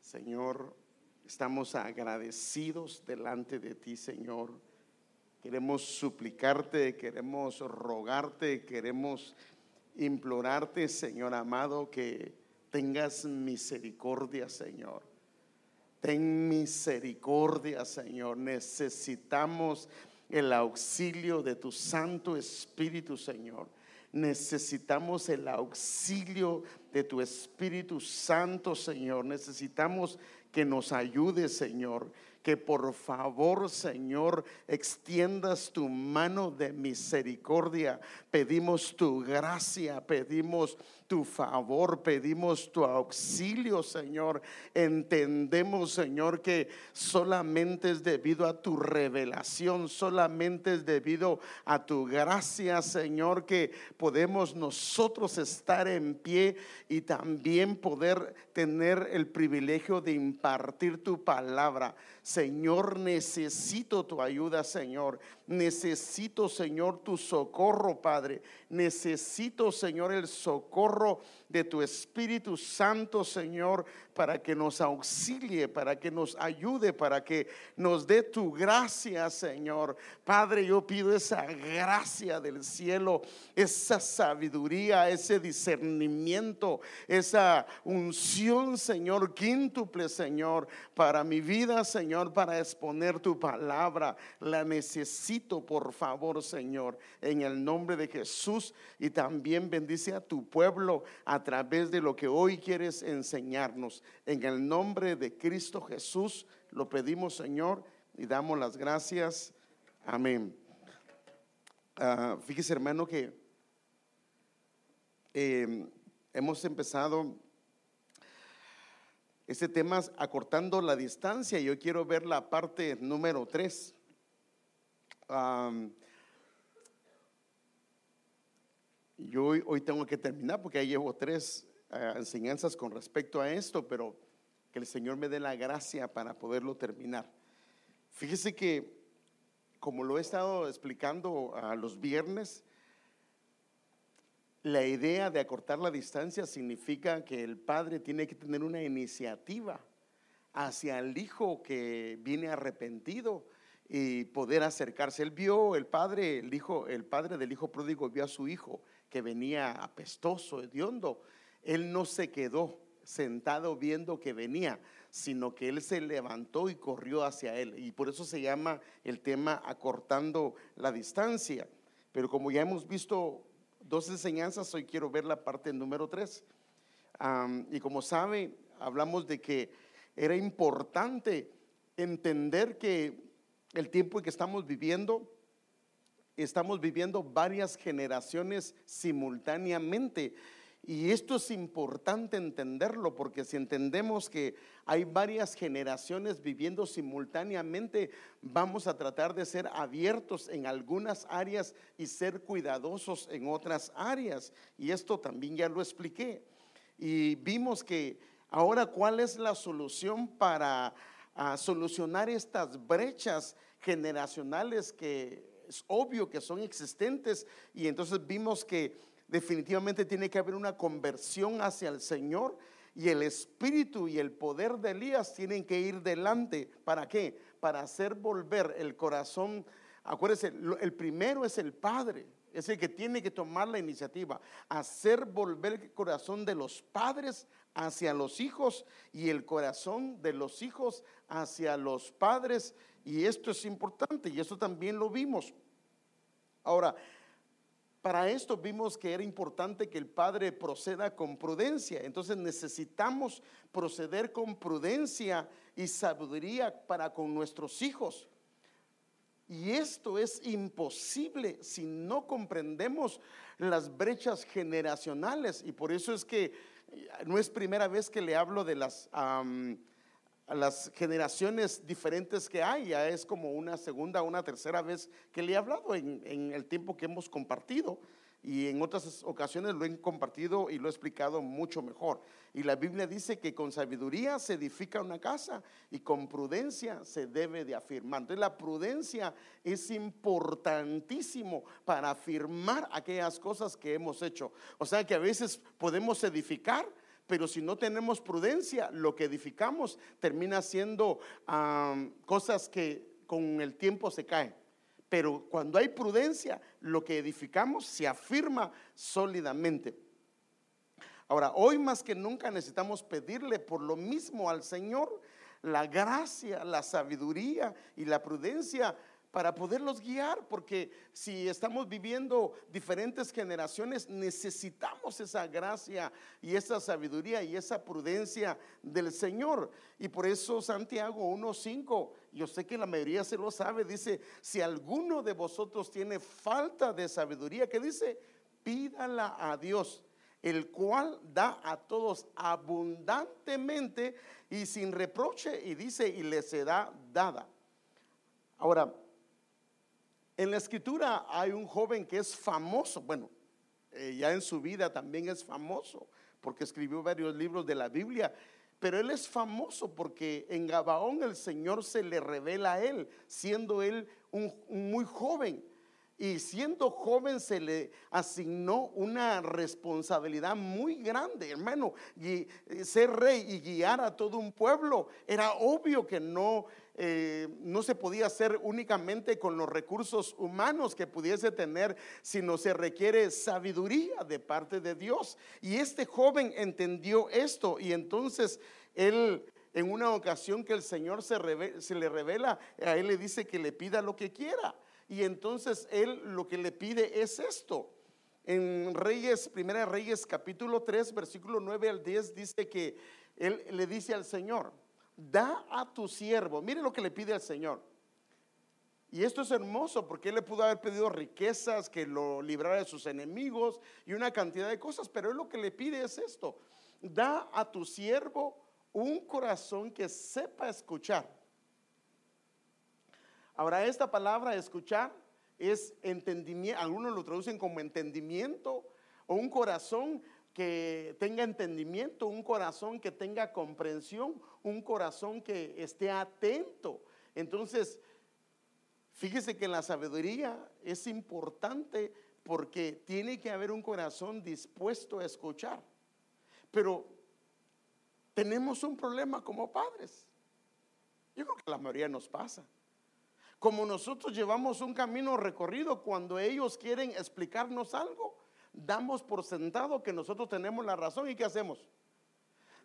Señor, estamos agradecidos delante de ti, Señor. Queremos suplicarte, queremos rogarte, queremos implorarte, Señor amado, que tengas misericordia, Señor. Ten misericordia, Señor. Necesitamos el auxilio de tu Santo Espíritu, Señor. Necesitamos el auxilio de tu Espíritu Santo, Señor. Necesitamos que nos ayude, Señor. Que por favor, Señor, extiendas tu mano de misericordia. Pedimos tu gracia, pedimos tu favor, pedimos tu auxilio, Señor. Entendemos, Señor, que solamente es debido a tu revelación, solamente es debido a tu gracia, Señor, que podemos nosotros estar en pie y también poder tener el privilegio de impartir tu palabra. Señor, necesito tu ayuda, Señor. Necesito, Señor, tu socorro, Padre. Necesito, Señor, el socorro socorro de tu Espíritu Santo, Señor, para que nos auxilie, para que nos ayude, para que nos dé tu gracia, Señor. Padre, yo pido esa gracia del cielo, esa sabiduría, ese discernimiento, esa unción, Señor, quíntuple, Señor, para mi vida, Señor, para exponer tu palabra. La necesito, por favor, Señor, en el nombre de Jesús. Y también bendice a tu pueblo, a través de lo que hoy quieres enseñarnos. En el nombre de Cristo Jesús lo pedimos, Señor, y damos las gracias. Amén. Uh, fíjese, hermano, que em, hemos empezado este tema acortando la distancia. Yo quiero ver la parte número tres. Yo hoy, tengo que terminar porque ahí llevo tres eh, enseñanzas con respecto a esto, pero que el Señor me dé la gracia para poderlo terminar. Fíjese que, como lo he estado explicando a los viernes, la idea de acortar la distancia significa que el padre tiene que tener una iniciativa hacia el hijo que viene arrepentido y poder acercarse. Él vio, el padre, el hijo, el padre del hijo pródigo vio a su hijo que venía apestoso, hediondo, él no se quedó sentado viendo que venía, sino que él se levantó y corrió hacia él. Y por eso se llama el tema acortando la distancia. Pero como ya hemos visto dos enseñanzas, hoy quiero ver la parte número tres. y como sabe, hablamos de que era importante entender que el tiempo en que estamos viviendo estamos viviendo varias generaciones simultáneamente. Y esto es importante entenderlo porque si entendemos que hay varias generaciones viviendo simultáneamente, vamos a tratar de ser abiertos en algunas áreas y ser cuidadosos en otras áreas. Y esto también ya lo expliqué. Y vimos que ahora cuál es la solución para ah, solucionar estas brechas generacionales que es obvio que son existentes y entonces vimos que definitivamente tiene que haber una conversión hacia el Señor y el espíritu y el poder de Elías tienen que ir delante. ¿Para qué? Para hacer volver el corazón. Acuérdense, el primero es el Padre, es el que tiene que tomar la iniciativa, hacer volver el corazón de los padres hacia los hijos y el corazón de los hijos hacia los padres y esto es importante y esto también lo vimos. Ahora, para esto vimos que era importante que el padre proceda con prudencia. Entonces necesitamos proceder con prudencia y sabiduría para con nuestros hijos. Y esto es imposible si no comprendemos las brechas generacionales. Y por eso es que no es primera vez que le hablo de las generaciones diferentes que hay. Ya es como una segunda una tercera vez que le he hablado en, el tiempo que hemos compartido. Y en otras ocasiones lo he compartido y lo he explicado mucho mejor. Y la Biblia dice que con sabiduría se edifica una casa y con prudencia se debe de afirmar. Entonces la prudencia es importantísimo para afirmar aquellas cosas que hemos hecho. O sea que a veces podemos edificar, Pero si no tenemos prudencia, lo que edificamos termina siendo cosas que con el tiempo se caen. Pero cuando hay prudencia, lo que edificamos se afirma sólidamente. Ahora, hoy más que nunca necesitamos pedirle por lo mismo al Señor la gracia, la sabiduría y la prudencia para poderlos guiar, porque si estamos viviendo diferentes generaciones, necesitamos esa gracia y esa sabiduría y esa prudencia del Señor. Y por eso Santiago 1.5, yo sé que la mayoría se lo sabe, dice, si alguno de vosotros tiene falta de sabiduría, ¿qué dice? Pídala a Dios el cual da a todos abundantemente y sin reproche, y dice, y le será dada. Ahora, en la escritura hay un joven que es famoso, bueno, eh, ya en su vida también es famoso, porque escribió varios libros de la Biblia, pero él es famoso porque en Gabaón el Señor se le revela a él, siendo él un, muy joven. Y siendo joven se le asignó una responsabilidad muy grande, hermano. Y eh, ser rey y guiar a todo un pueblo era obvio que no eh, no se podía hacer únicamente con los recursos humanos que pudiese tener, sino se requiere sabiduría de parte de Dios. Y este joven entendió esto y entonces él en una ocasión que el Señor se, se le revela, a él le dice que le pida lo que quiera. Y entonces él lo que le pide es esto. En Reyes, Primera Reyes capítulo 3, versículo 9 al 10 dice que él le dice al Señor, da a tu siervo. Mire lo que le pide al Señor. Y esto es hermoso porque él le pudo haber pedido riquezas, que lo librara de sus enemigos y una cantidad de cosas, pero él lo que le pide es esto. Da a tu siervo un corazón que sepa escuchar. Ahora, esta palabra escuchar es entendimiento, algunos lo traducen como entendimiento o un corazón que tenga entendimiento, un corazón que tenga comprensión, un corazón que esté atento. Entonces, fíjese que la sabiduría es importante porque tiene que haber un corazón dispuesto a escuchar. Pero tenemos un problema como padres. Yo creo que la mayoría nos pasa. Como nosotros llevamos un camino recorrido cuando ellos quieren explicarnos algo, damos por sentado que nosotros tenemos la razón y ¿qué hacemos?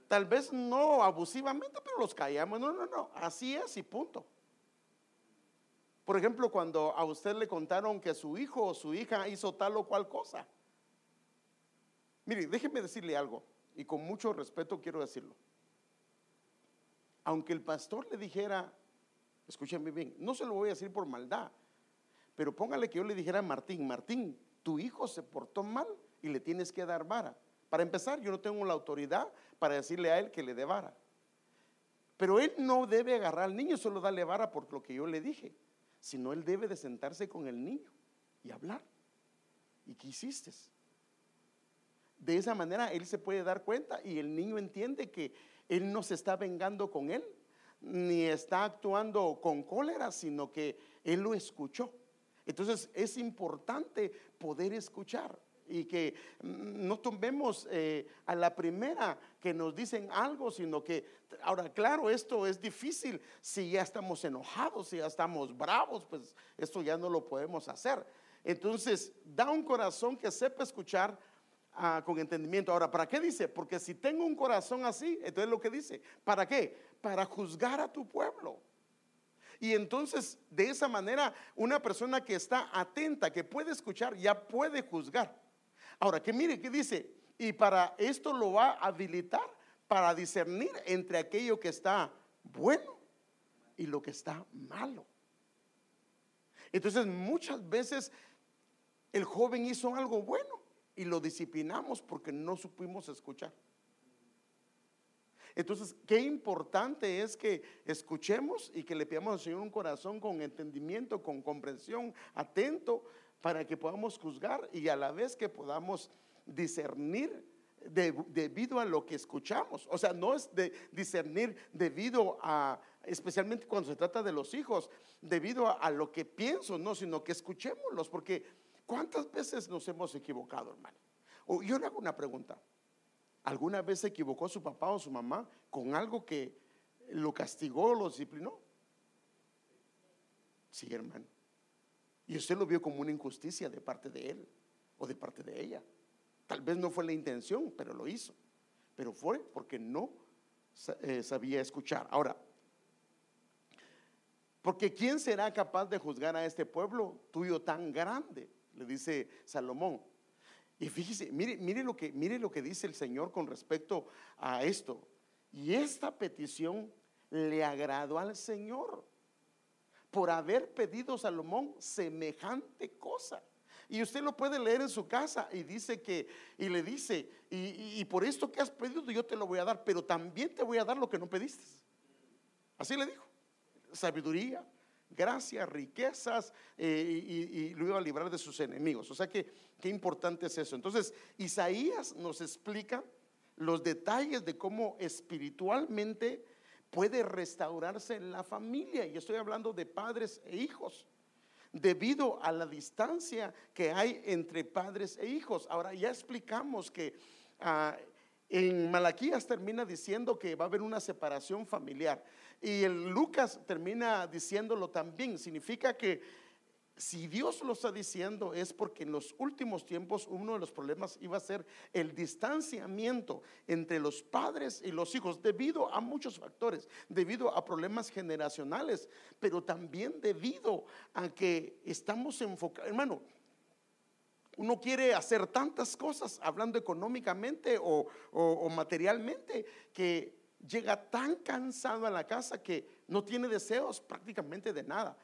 Tal vez no abusivamente, pero los callamos. No, no, no, así es y punto. Por ejemplo, cuando a usted le contaron que su hijo o su hija hizo tal o cual cosa. Mire, déjeme decirle algo, y con mucho respeto quiero decirlo. Aunque el pastor le dijera, escúcheme bien, no se lo voy a decir por maldad, pero póngale que yo le dijera a Martín, Martín, tu hijo se portó mal y le tienes que dar vara. Para empezar, yo no tengo la autoridad para decirle a él que le dé vara. Pero él no debe agarrar al niño, solo darle vara por lo que yo le dije, sino él debe de sentarse con el niño y hablar. ¿Y qué hiciste? De esa manera él se puede dar cuenta y el niño entiende que él no se está vengando con él, ni está actuando con cólera, sino que él lo escuchó. Entonces es importante poder escuchar y que no tomemos eh, a la primera que nos dicen algo, sino que, ahora claro, esto es difícil si ya estamos enojados, si ya estamos bravos, pues esto ya no lo podemos hacer. Entonces, da un corazón que sepa escuchar ah, con entendimiento. Ahora, ¿para qué dice? Porque si tengo un corazón así, entonces lo que dice, ¿para qué? Para juzgar a tu pueblo. Y entonces, de esa manera, una persona que está atenta, que puede escuchar, ya puede juzgar. Ahora, que mire, ¿qué dice? Y para esto lo va a habilitar para discernir entre aquello que está bueno y lo que está malo. Entonces, muchas veces el joven hizo algo bueno y lo disciplinamos porque no supimos escuchar. Entonces, qué importante es que escuchemos y que le pidamos al Señor un corazón con entendimiento, con comprensión, atento, para que podamos juzgar y a la vez que podamos discernir debido a lo que escuchamos. O sea, no es de discernir debido a, especialmente cuando se trata de los hijos, debido a, lo que pienso, no, sino que escuchémoslos, porque ¿cuántas veces nos hemos equivocado, hermano? Yo le hago una pregunta. ¿Alguna vez se equivocó su papá o su mamá con algo que lo castigó, lo disciplinó? Sí, hermano. Y usted lo vio como una injusticia de parte de él o de parte de ella. Tal vez no fue la intención, pero lo hizo. Pero fue porque no eh, sabía escuchar. Ahora, porque ¿quién será capaz de juzgar a este pueblo tuyo tan grande? Le dice Salomón. Y fíjese, mire, mire, lo que, mire lo que dice el Señor con respecto a esto. Y esta petición le agradó al Señor por haber pedido Salomón semejante cosa. Y usted lo puede leer en su casa y dice que, y le dice, y, y, por esto que has pedido yo te lo voy a dar, pero también te voy a dar lo que no pediste. Así le dijo, sabiduría, gracia, riquezas, eh, y, lo iba a librar de sus enemigos. O sea que qué importante es eso. Entonces, Isaías nos explica los detalles de cómo espiritualmente puede restaurarse la familia. Y estoy hablando de padres e hijos, debido a la distancia que hay entre padres e hijos. Ahora, ya explicamos que ah, en Malaquías termina diciendo que va a haber una separación familiar. Y el Lucas termina diciéndolo también. Significa que si Dios lo está diciendo es porque en los últimos tiempos uno de los problemas iba a ser el distanciamiento entre los padres y los hijos debido a muchos factores, debido a problemas generacionales, pero también debido a que estamos enfocados, hermano, uno quiere hacer tantas cosas hablando económicamente o, o materialmente que llega tan cansado a la casa que no tiene deseos prácticamente de nada.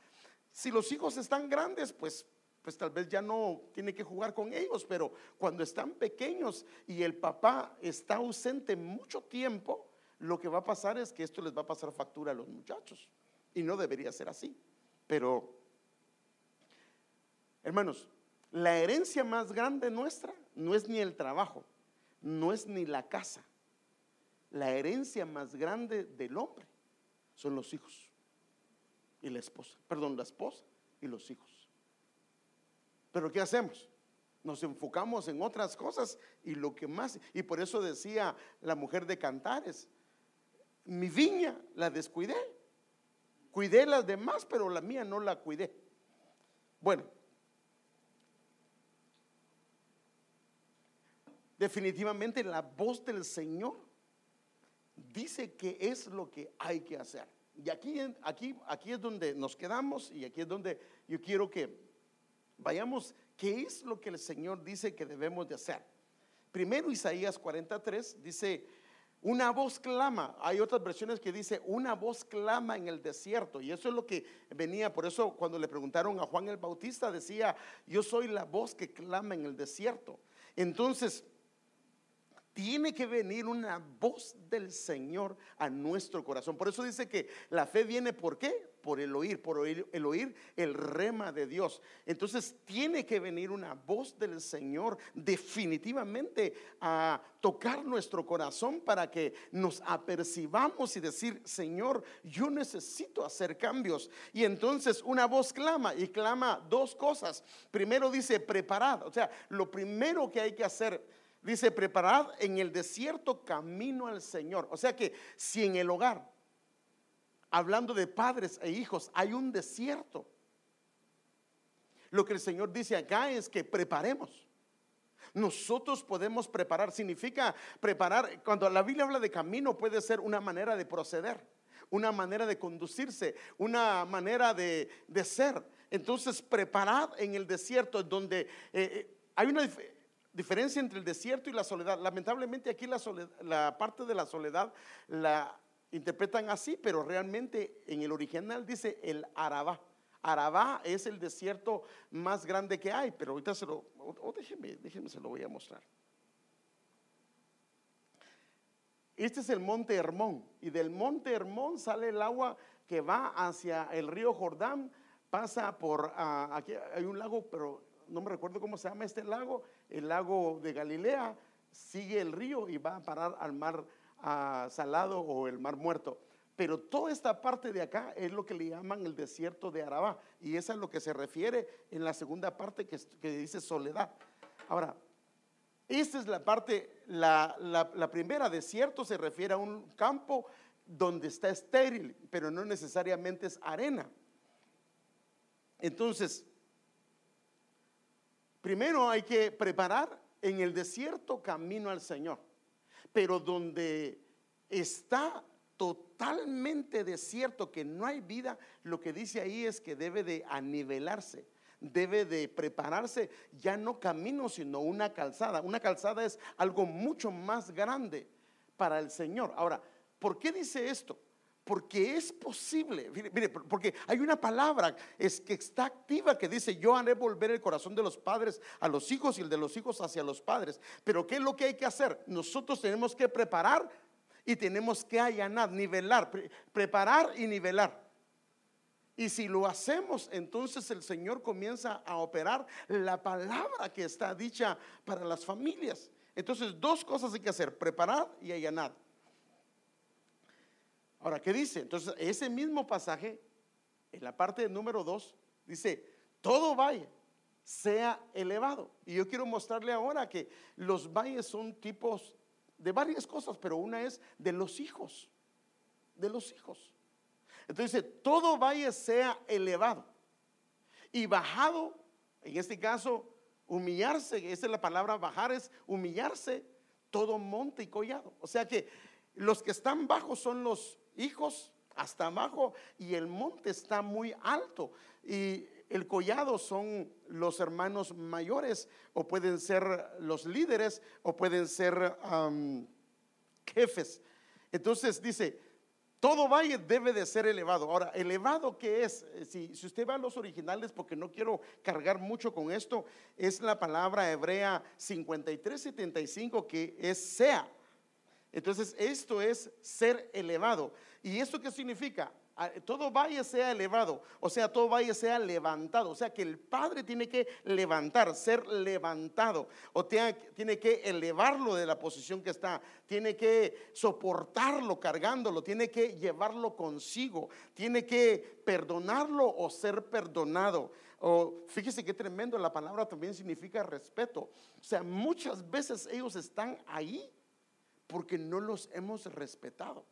Si los hijos están grandes, pues, pues tal vez ya no tiene que jugar con ellos, pero cuando están pequeños y el papá está ausente mucho tiempo, lo que va a pasar es que esto les va a pasar factura a los muchachos. Y no debería ser así. Pero, hermanos, la herencia más grande nuestra no es ni el trabajo, no es ni la casa la herencia más grande del hombre son los hijos y la esposa, perdón, la esposa y los hijos. Pero ¿qué hacemos? Nos enfocamos en otras cosas y lo que más, y por eso decía la mujer de Cantares, mi viña la descuidé, cuidé las demás, pero la mía no la cuidé. Bueno, definitivamente la voz del Señor dice que es lo que hay que hacer. Y aquí, aquí, aquí es donde nos quedamos y aquí es donde yo quiero que vayamos, ¿qué es lo que el Señor dice que debemos de hacer? Primero Isaías 43 dice, una voz clama, hay otras versiones que dice, una voz clama en el desierto. Y eso es lo que venía, por eso cuando le preguntaron a Juan el Bautista decía, yo soy la voz que clama en el desierto. Entonces, tiene que venir una voz del Señor a nuestro corazón. Por eso dice que la fe viene por qué? Por el oír, por el oír el rema de Dios. Entonces tiene que venir una voz del Señor definitivamente a tocar nuestro corazón para que nos apercibamos y decir, Señor, yo necesito hacer cambios. Y entonces una voz clama y clama dos cosas. Primero dice, preparad. O sea, lo primero que hay que hacer Dice, preparad en el desierto camino al Señor. O sea que si en el hogar, hablando de padres e hijos, hay un desierto, lo que el Señor dice acá es que preparemos. Nosotros podemos preparar, significa preparar, cuando la Biblia habla de camino puede ser una manera de proceder, una manera de conducirse, una manera de, ser. Entonces, preparad en el desierto donde eh, eh, hay una diferencia entre el desierto y la soledad. Lamentablemente aquí la, parte de la soledad la interpretan así, pero realmente en el original dice el Arabá. Arabá es el desierto más grande que hay, pero ahorita se lo, déjeme, déjeme, se lo voy a mostrar. Este es el monte Hermón y del monte Hermón sale el agua que va hacia el río Jordán, pasa por, ah, aquí hay un lago, pero no me recuerdo cómo se llama este lago, el lago de Galilea, sigue el río y va a parar al mar salado o el mar muerto. Pero toda esta parte de acá es lo que le llaman el desierto de Arabá. Y esa es lo que se refiere en la segunda parte que, que dice soledad. Ahora, esta es la parte, la, la primera, desierto se refiere a un campo donde está estéril, pero no necesariamente es arena. Entonces, primero hay que preparar en el desierto camino al Señor, pero donde está totalmente desierto, que no hay vida, lo que dice ahí es que debe de anivelarse, debe de prepararse ya no camino, sino una calzada. Una calzada es algo mucho más grande para el Señor. Ahora, ¿por qué dice esto? Porque es posible, mire, porque hay una palabra que está activa que dice, yo haré volver el corazón de los padres a los hijos y el de los hijos hacia los padres. Pero ¿qué es lo que hay que hacer? Nosotros tenemos que preparar y tenemos que allanar, nivelar, preparar y nivelar. Y si lo hacemos, entonces el Señor comienza a operar la palabra que está dicha para las familias. Entonces, dos cosas hay que hacer, preparar y allanar. Ahora, ¿qué dice? Entonces, ese mismo pasaje, en la parte número dos, dice, todo valle sea elevado. Y yo quiero mostrarle ahora que los valles son tipos de varias cosas, pero una es de los hijos, de los hijos. Entonces dice, todo valle sea elevado y bajado, en este caso, humillarse, esa es la palabra bajar, es humillarse todo monte y collado. O sea que los que están bajos son los hijos hasta abajo y el monte está muy alto y el collado son los hermanos mayores o pueden ser los líderes o pueden ser jefes. Entonces dice, todo valle debe de ser elevado. Ahora, elevado qué es? Eh, si, si, usted va a los originales, porque no quiero cargar mucho con esto, es la palabra hebrea 5375 que es sea. Entonces, esto es ser elevado. ¿Y esto qué significa? todo valle sea elevado, o sea, todo valle sea levantado, o sea, que el Padre tiene que levantar, ser levantado, o tiene que elevarlo de la posición que está, tiene que soportarlo cargándolo, tiene que llevarlo consigo, tiene que perdonarlo o ser perdonado. O fíjese qué tremendo, la palabra también significa respeto. O sea, muchas veces ellos están ahí porque no los hemos respetado.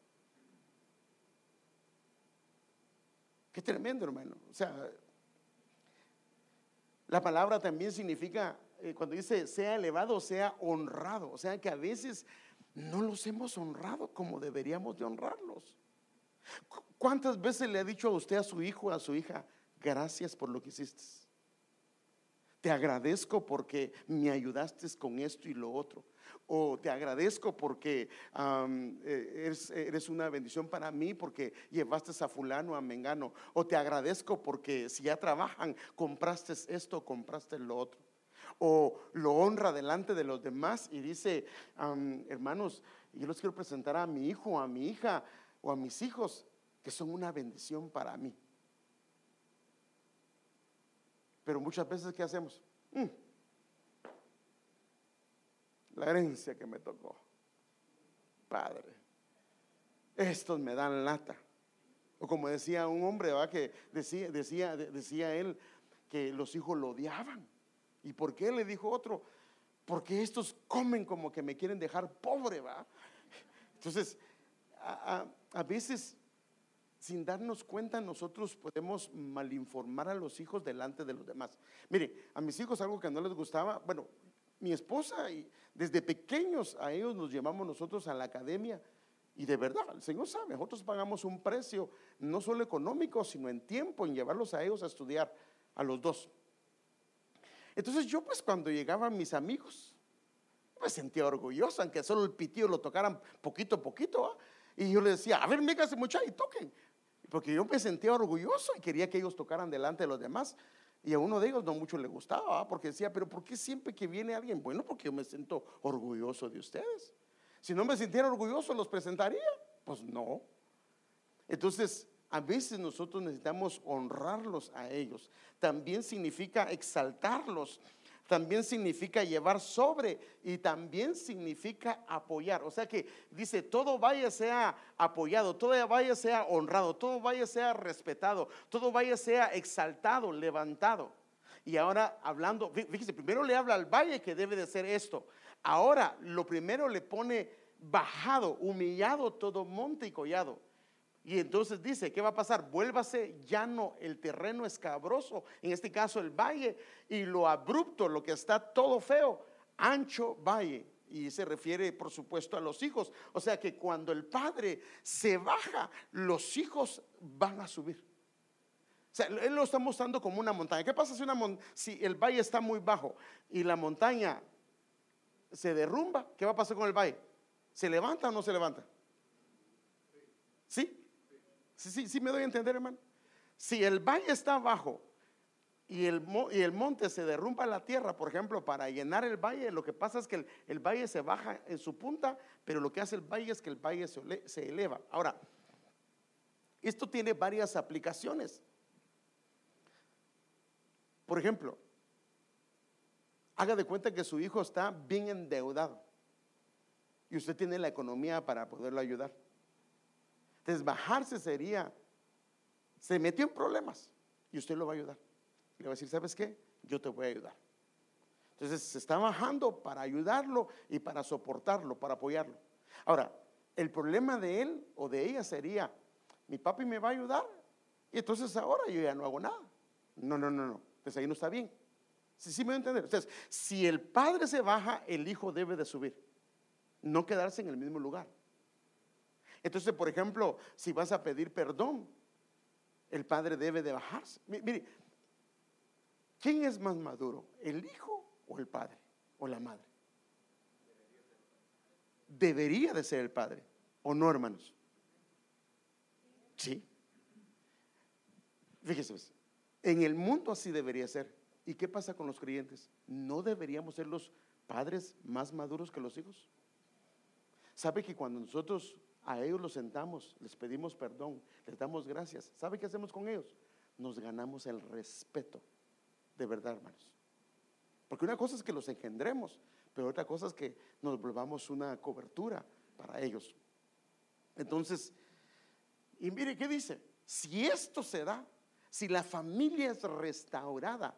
Qué tremendo, hermano. O sea, la palabra también significa, eh, cuando dice sea elevado, sea honrado. O sea que a veces no los hemos honrado como deberíamos de honrarlos. ¿Cuántas veces le ha dicho a usted, a su hijo, a su hija, gracias por lo que hiciste? Te agradezco porque me ayudaste con esto y lo otro o te agradezco porque eh, eres, una bendición para mí porque llevaste a fulano, a mengano, o te agradezco porque si ya trabajan, compraste esto, compraste lo otro. O lo honra delante de los demás y dice, hermanos, yo les quiero presentar a mi hijo, a mi hija o a mis hijos que son una bendición para mí. Pero muchas veces, ¿qué hacemos? Mm, la herencia que me tocó. Padre, estos me dan lata. O como decía un hombre, ¿va? que decía, decía, decía él que los hijos lo odiaban. ¿Y por qué? Le dijo otro, porque estos comen como que me quieren dejar pobre, ¿va? Entonces, a, a veces, sin darnos cuenta, nosotros podemos malinformar a los hijos delante de los demás. Mire, a mis hijos algo que no les gustaba, bueno, mi esposa y desde pequeños a ellos nos llevamos nosotros a la academia y de verdad, el Señor sabe, nosotros pagamos un precio no solo económico, sino en tiempo, en llevarlos a ellos a estudiar, a los dos. Entonces yo pues cuando llegaban mis amigos, me sentía orgulloso, aunque solo el pitío lo tocaran poquito a poquito. Y yo les decía, a ver, méganse mucha y toquen. Porque yo me sentía orgulloso y quería que ellos tocaran delante de los demás. Y a uno de ellos no mucho le gustaba, porque decía, pero ¿por qué siempre que viene alguien? Bueno, porque yo me siento orgulloso de ustedes. Si no me sintiera orgulloso, ¿los presentaría? Pues no. Entonces, a veces nosotros necesitamos honrarlos a ellos. También significa exaltarlos también significa llevar sobre y también significa apoyar. O sea que dice, todo vaya sea apoyado, todo vaya sea honrado, todo vaya sea respetado, todo vaya sea exaltado, levantado. Y ahora hablando, fíjese, primero le habla al valle que debe de ser esto. Ahora, lo primero le pone bajado, humillado todo monte y collado. Y entonces dice, ¿qué va a pasar? Vuélvase llano el terreno escabroso, en este caso el valle, y lo abrupto, lo que está todo feo, ancho valle. Y se refiere, por supuesto, a los hijos. O sea que cuando el padre se baja, los hijos van a subir. O sea, él lo está mostrando como una montaña. ¿Qué pasa si, si el valle está muy bajo y la montaña se derrumba? ¿Qué va a pasar con el valle? ¿Se levanta o no se levanta? ¿Sí? Sí, sí, sí me doy a entender, hermano. Si el valle está bajo y el, y el monte se derrumba la tierra, por ejemplo, para llenar el valle, lo que pasa es que el, valle se baja en su punta, pero lo que hace el valle es que el valle se, se eleva. Ahora, esto tiene varias aplicaciones. Por ejemplo, haga de cuenta que su hijo está bien endeudado y usted tiene la economía para poderlo ayudar. Desbajarse sería, se metió en problemas y usted lo va a ayudar. Le va a decir, ¿sabes qué? Yo te voy a ayudar. Entonces se está bajando para ayudarlo y para soportarlo, para apoyarlo. Ahora, el problema de él o de ella sería, mi papi me va a ayudar y entonces ahora yo ya no hago nada. No, no, no, no. Entonces ahí no está bien. Sí, sí me voy a entender. Entonces, si el padre se baja, el hijo debe de subir. No quedarse en el mismo lugar. Entonces, por ejemplo, si vas a pedir perdón, el padre debe de bajarse. Mire, ¿quién es más maduro? ¿El hijo o el padre? ¿O la madre? Debería de ser el padre, ¿o no, hermanos? Sí. Fíjese, en el mundo así debería ser. ¿Y qué pasa con los creyentes? ¿No deberíamos ser los padres más maduros que los hijos? ¿Sabe que cuando nosotros a ellos los sentamos, les pedimos perdón, les damos gracias. ¿Sabe qué hacemos con ellos? Nos ganamos el respeto, de verdad, hermanos. Porque una cosa es que los engendremos, pero otra cosa es que nos volvamos una cobertura para ellos. Entonces, y mire qué dice, si esto se da, si la familia es restaurada,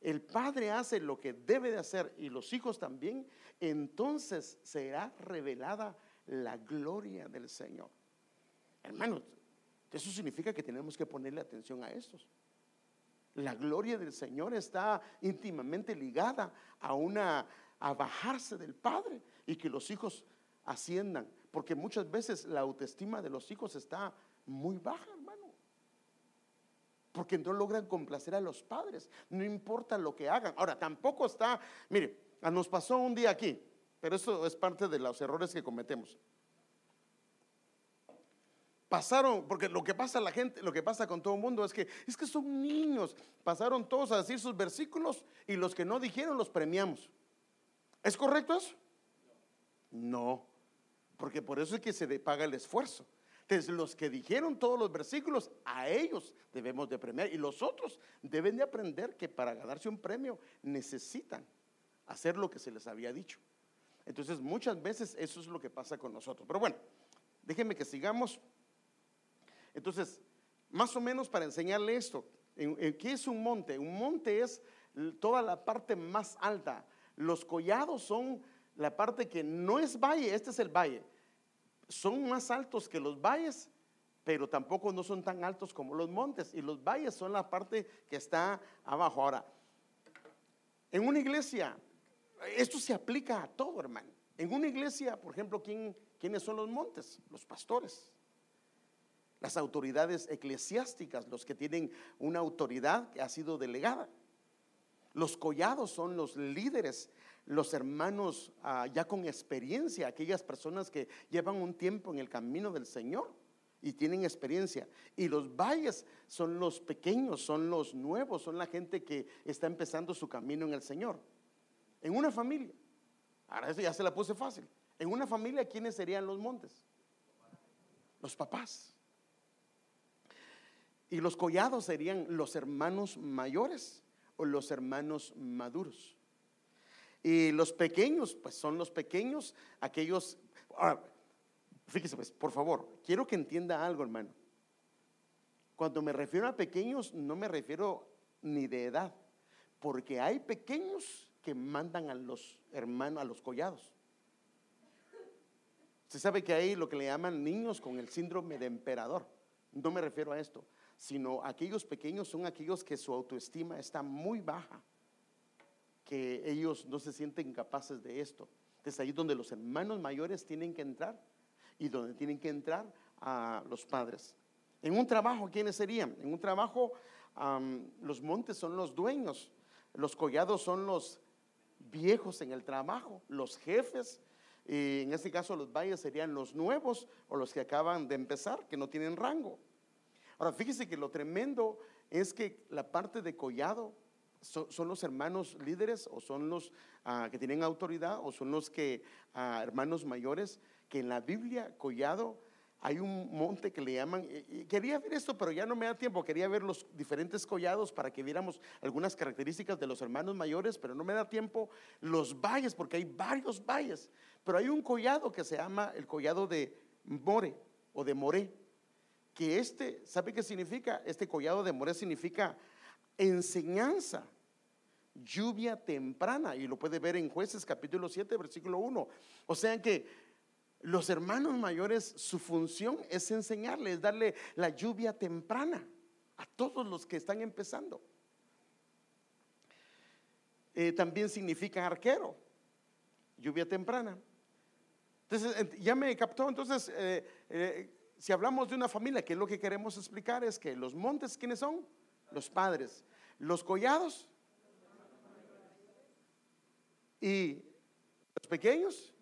el padre hace lo que debe de hacer y los hijos también, entonces será revelada la gloria del Señor. Hermanos, eso significa que tenemos que ponerle atención a estos. La gloria del Señor está íntimamente ligada a una a bajarse del Padre y que los hijos asciendan, porque muchas veces la autoestima de los hijos está muy baja, hermano. Porque no logran complacer a los padres, no importa lo que hagan. Ahora, tampoco está, mire, nos pasó un día aquí, pero eso es parte de los errores que cometemos. Pasaron, porque lo que pasa a la gente, lo que pasa con todo el mundo es que es que son niños. Pasaron todos a decir sus versículos y los que no dijeron los premiamos. ¿Es correcto eso? No, porque por eso es que se paga el esfuerzo. Entonces, los que dijeron todos los versículos, a ellos debemos de premiar. Y los otros deben de aprender que para ganarse un premio necesitan hacer lo que se les había dicho. Entonces muchas veces eso es lo que pasa con nosotros. Pero bueno, déjenme que sigamos. Entonces, más o menos para enseñarle esto, ¿qué es un monte? Un monte es toda la parte más alta. Los collados son la parte que no es valle, este es el valle. Son más altos que los valles, pero tampoco no son tan altos como los montes. Y los valles son la parte que está abajo. Ahora, en una iglesia esto se aplica a todo, hermano. En una iglesia, por ejemplo, ¿quién, ¿quiénes son los montes? Los pastores. Las autoridades eclesiásticas, los que tienen una autoridad que ha sido delegada. Los collados son los líderes, los hermanos ah, ya con experiencia, aquellas personas que llevan un tiempo en el camino del Señor y tienen experiencia. Y los valles son los pequeños, son los nuevos, son la gente que está empezando su camino en el Señor. En una familia, ahora eso ya se la puse fácil. En una familia, ¿quiénes serían los montes? Los papás. Y los collados serían los hermanos mayores o los hermanos maduros. Y los pequeños, pues son los pequeños, aquellos... Ahora, fíjese pues, por favor, quiero que entienda algo, hermano. Cuando me refiero a pequeños, no me refiero ni de edad, porque hay pequeños que mandan a los hermanos, a los collados. Se sabe que hay lo que le llaman niños con el síndrome de emperador. No me refiero a esto, sino aquellos pequeños son aquellos que su autoestima está muy baja, que ellos no se sienten capaces de esto. Es ahí donde los hermanos mayores tienen que entrar y donde tienen que entrar a los padres. En un trabajo, ¿quiénes serían? En un trabajo, los montes son los dueños, los collados son los viejos en el trabajo, los jefes, y en este caso los valles serían los nuevos o los que acaban de empezar, que no tienen rango. Ahora, fíjese que lo tremendo es que la parte de collado son, los hermanos líderes o son los ah, que tienen autoridad o son los que ah, hermanos mayores, que en la Biblia collado hay un monte que le llaman, quería ver esto, pero ya no me da tiempo, quería ver los diferentes collados para que viéramos algunas características de los hermanos mayores, pero no me da tiempo los valles, porque hay varios valles, pero hay un collado que se llama el collado de More o de Moré, que este, ¿sabe qué significa? Este collado de More significa enseñanza, lluvia temprana, y lo puede ver en jueces capítulo 7, versículo 1. O sea que los hermanos mayores, su función es enseñarles, darle la lluvia temprana a todos los que están empezando. Eh, también significa arquero, lluvia temprana. Entonces, ya me captó. Entonces, eh, eh, si hablamos de una familia, que lo que queremos explicar, es que los montes, ¿quiénes son? Los padres. Los collados. Y los pequeños,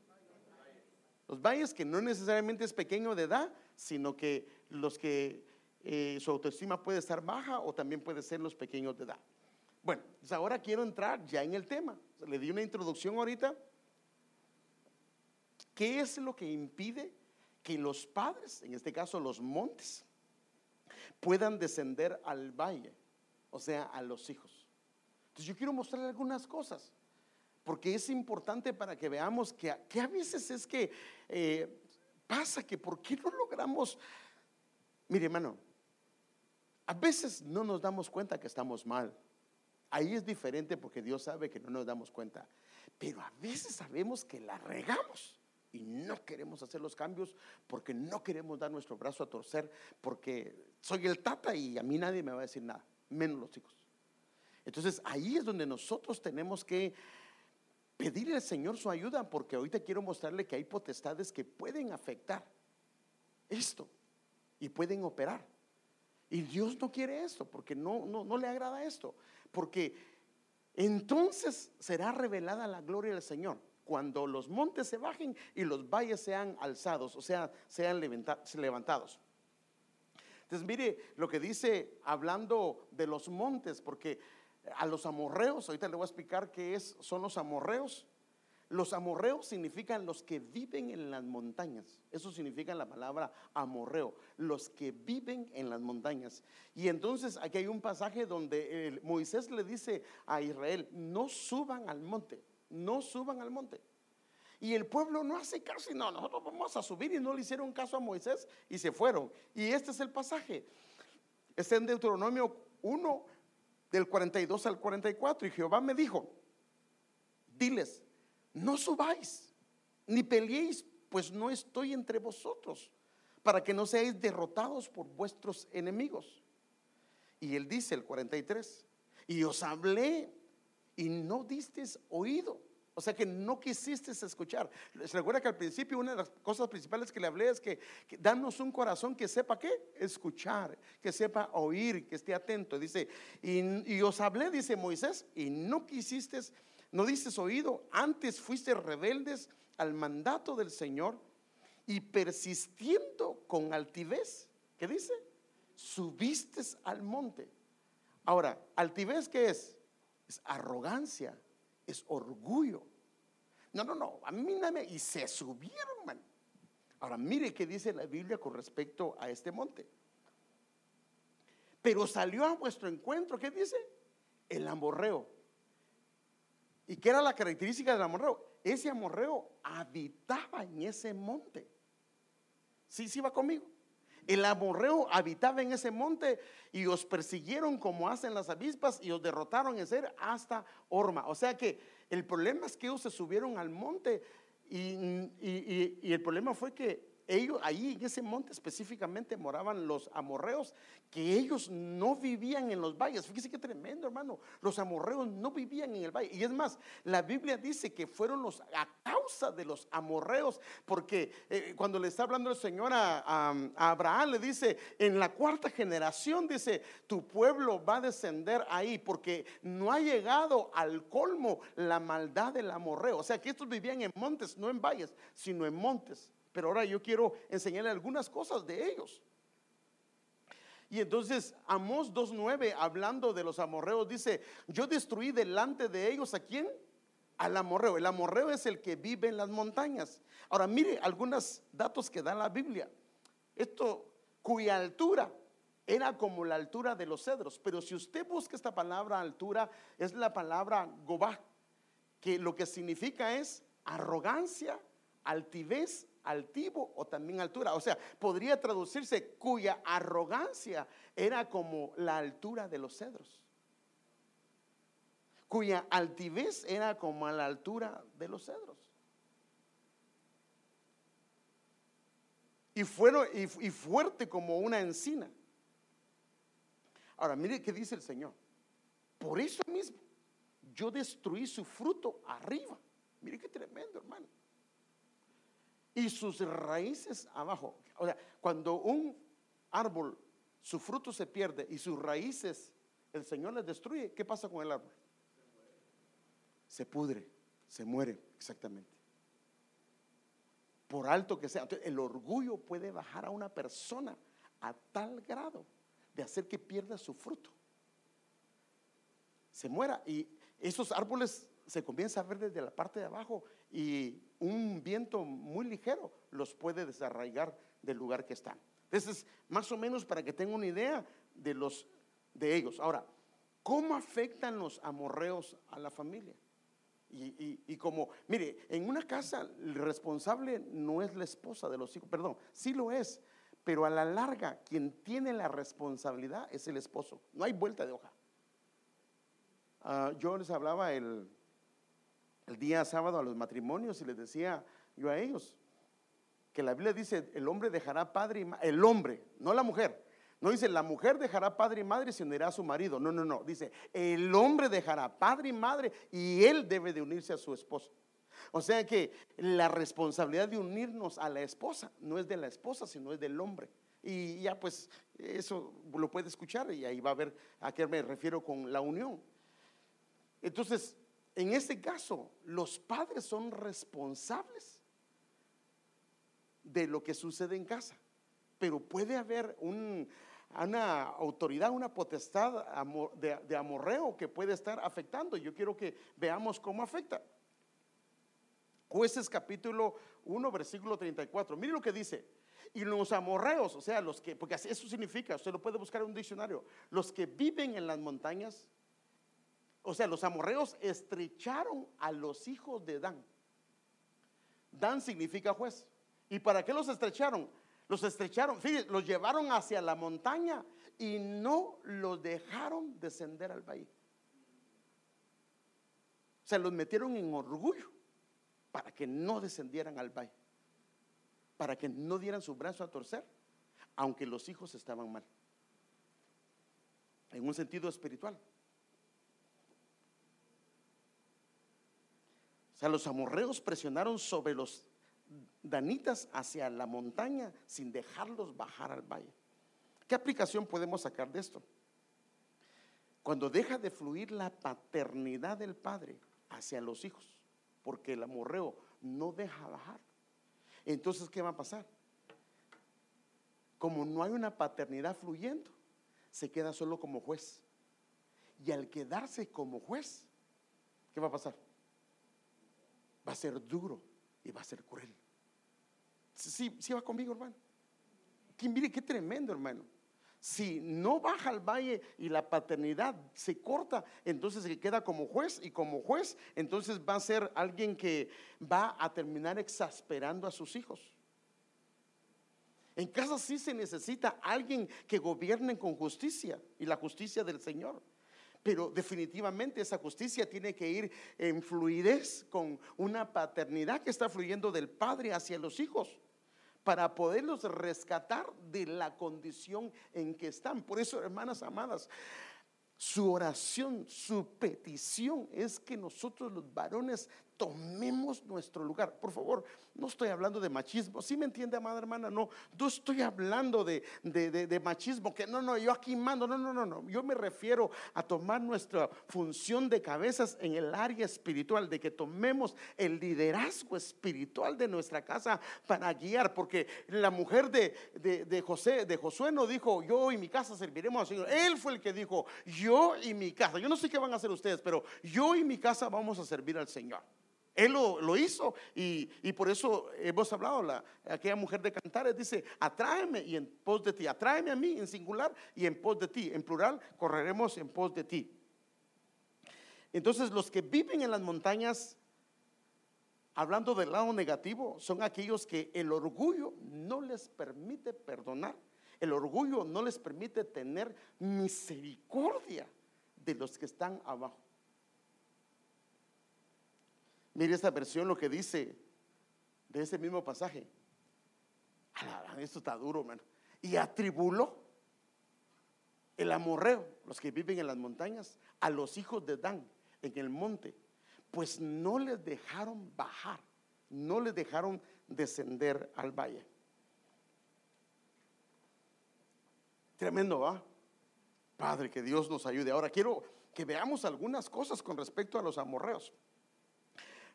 los valles que no necesariamente es pequeño de edad, sino que los que eh, su autoestima puede estar baja o también puede ser los pequeños de edad. Bueno, pues ahora quiero entrar ya en el tema. Le di una introducción ahorita. ¿Qué es lo que impide que los padres, en este caso los montes, puedan descender al valle, o sea, a los hijos? Entonces yo quiero mostrarle algunas cosas porque es importante para que veamos que, a veces es que eh, pasa que por qué no logramos, mire hermano, a veces no nos damos cuenta que estamos mal. Ahí es diferente porque Dios sabe que no nos damos cuenta. Pero a veces sabemos que la regamos y no queremos hacer los cambios porque no queremos dar nuestro brazo a torcer porque soy el tata y a mí nadie me va a decir nada, menos los hijos. Entonces ahí es donde nosotros tenemos que pedirle al Señor su ayuda, porque ahorita quiero mostrarle que hay potestades que pueden afectar esto y pueden operar. Y Dios no quiere esto, porque no, no, no le agrada esto, porque entonces será revelada la gloria del Señor cuando los montes se bajen y los valles sean alzados, o sea, sean levantados. Entonces mire lo que dice hablando de los montes, porque a los amorreos, ahorita le voy a explicar qué es, son los amorreos. Los amorreos significan los que viven en las montañas. Eso significa la palabra amorreo, los que viven en las montañas. Y entonces aquí hay un pasaje donde Moisés le dice a Israel, no suban al monte, no suban al monte. Y el pueblo no hace caso y no, nosotros vamos a subir y no le hicieron caso a Moisés y se fueron. Y este es el pasaje. Está en Deuteronomio 1, del 42 al 44. Y Jehová me dijo, diles, no subáis, ni peleéis, pues no estoy entre vosotros, para que no seáis derrotados por vuestros enemigos. Y él dice el 43, y os hablé y no disteis oído. O sea que no quisiste escuchar. Se recuerda que al principio una de las cosas principales que le hablé es que, danos un corazón que sepa qué, escuchar, que sepa oír, que esté atento. Dice, y, os hablé, dice Moisés, y no quisiste, no diste oído, antes fuiste rebeldes al mandato del Señor y persistiendo con altivez, ¿qué dice? Subiste al monte. Ahora, altivez, ¿qué es? Es arrogancia es orgullo. No, no, no, a mí nada y se subieron, man. Ahora mire qué dice la Biblia con respecto a este monte. Pero salió a vuestro encuentro, ¿qué dice? El amorreo. ¿Y qué era la característica del amorreo? Ese amorreo habitaba en ese monte. Sí, sí va conmigo. El amorreo habitaba en ese monte y os persiguieron como hacen las avispas y os derrotaron en ser hasta Orma. O sea que el problema es que ellos se subieron al monte y, y el problema fue que ellos ahí en ese monte específicamente moraban los amorreos, que ellos no vivían en los valles. Fíjese qué tremendo, hermano. Los amorreos no vivían en el valle. Y es más, la Biblia dice que fueron los a causa de los amorreos, porque eh, cuando le está hablando el Señor a, Abraham, le dice, en la cuarta generación, dice, tu pueblo va a descender ahí, porque no ha llegado al colmo la maldad del amorreo. O sea, que estos vivían en montes, no en valles, sino en montes. Pero ahora yo quiero enseñarle algunas cosas de ellos. Y entonces Amós 2.9, hablando de los amorreos, dice, yo destruí delante de ellos a quién? Al amorreo. El amorreo es el que vive en las montañas. Ahora mire algunos datos que da la Biblia. Esto, cuya altura era como la altura de los cedros. Pero si usted busca esta palabra altura, es la palabra gobá, que lo que significa es arrogancia, altivez altivo o también altura. O sea, podría traducirse cuya arrogancia era como la altura de los cedros. Cuya altivez era como a la altura de los cedros. Y, fueron, y, y fuerte como una encina. Ahora, mire qué dice el Señor. Por eso mismo, yo destruí su fruto arriba. Mire qué tremendo, hermano y sus raíces abajo. O sea, cuando un árbol, su fruto se pierde y sus raíces el Señor les destruye, ¿qué pasa con el árbol? Se pudre, se muere, exactamente. Por alto que sea. el orgullo puede bajar a una persona a tal grado de hacer que pierda su fruto. Se muera y esos árboles se comienza a ver desde la parte de abajo y un viento muy ligero los puede desarraigar del lugar que están. Entonces, más o menos para que tengan una idea de los de ellos. Ahora, ¿cómo afectan los amorreos a la familia? Y, como, mire, en una casa el responsable no es la esposa de los hijos, perdón, sí lo es, pero a la larga quien tiene la responsabilidad es el esposo. No hay vuelta de hoja. Ah, yo les hablaba el, el día sábado a los matrimonios y les decía yo a ellos que la Biblia dice, el hombre dejará padre y madre, el hombre, no la mujer. No dice, la mujer dejará padre y madre y se unirá a su marido. No, no, no. Dice, el hombre dejará padre y madre y él debe de unirse a su esposo. O sea que la responsabilidad de unirnos a la esposa no es de la esposa, sino es del hombre. Y ya pues eso lo puede escuchar y ahí va a ver a qué me refiero con la unión. Entonces, en este caso, los padres son responsables de lo que sucede en casa, pero puede haber una autoridad, una potestad de, de amorreo que puede estar afectando. Yo quiero que veamos cómo afecta. Jueces capítulo 1, versículo 34. Mire lo que dice. Y los amorreos, o sea, los que, porque eso significa, usted lo puede buscar en un diccionario, los que viven en las montañas o sea, los amorreos estrecharon a los hijos de Dan. Dan significa juez. ¿Y para qué los estrecharon? Los estrecharon, fíjense, los llevaron hacia la montaña y no los dejaron descender al valle. O sea, los metieron en orgullo para que no descendieran al valle, para que no dieran su brazo a torcer, aunque los hijos estaban mal, en un sentido espiritual. Sea, los amorreos presionaron sobre los danitas hacia la montaña sin dejarlos bajar al valle. ¿Qué aplicación podemos sacar de esto? Cuando deja de fluir la paternidad del padre hacia los hijos, porque el amorreo no deja bajar. Entonces, ¿qué va a pasar? Como no hay una paternidad fluyendo, se queda solo como juez. Y al quedarse como juez, ¿qué va a pasar? Va a ser duro y va a ser cruel. Sí, sí va conmigo, hermano. Mire qué tremendo, hermano. Si no baja al valle y la paternidad se corta, entonces se queda como juez y como juez, entonces va a ser alguien que va a terminar exasperando a sus hijos. En casa sí se necesita alguien que gobierne con justicia y la justicia del Señor. Pero definitivamente esa justicia tiene que ir en fluidez con una paternidad que está fluyendo del padre hacia los hijos para poderlos rescatar de la condición en que están. Por eso, hermanas amadas, su oración, su petición es que nosotros los varones tomemos nuestro lugar. Por favor, no estoy hablando de machismo. ¿Sí me entiende, amada hermana? No, no estoy hablando de, de, machismo, que no, no, yo aquí mando. No, no, no, no. Yo me refiero a tomar nuestra función de cabezas en el área espiritual, de que tomemos el liderazgo espiritual de nuestra casa para guiar. Porque la mujer de, de José, de Josué no dijo, yo y mi casa serviremos al Señor. Él fue el que dijo, yo y mi casa. Yo no sé qué van a hacer ustedes, pero yo y mi casa vamos a servir al Señor. Él lo, hizo y, por eso hemos hablado, la, aquella mujer de Cantares dice, atráeme y en pos de ti, atráeme a mí en singular y en pos de ti, en plural, correremos en pos de ti. Entonces los que viven en las montañas, hablando del lado negativo, son aquellos que el orgullo no les permite perdonar, el orgullo no les permite tener misericordia de los que están abajo. Mire esta versión lo que dice de ese mismo pasaje. Esto está duro, hermano. Y atribuló el amorreo, los que viven en las montañas, a los hijos de Dan en el monte, pues no les dejaron bajar, no les dejaron descender al valle. Tremendo, ¿va? Padre, que Dios nos ayude. Ahora quiero que veamos algunas cosas con respecto a los amorreos.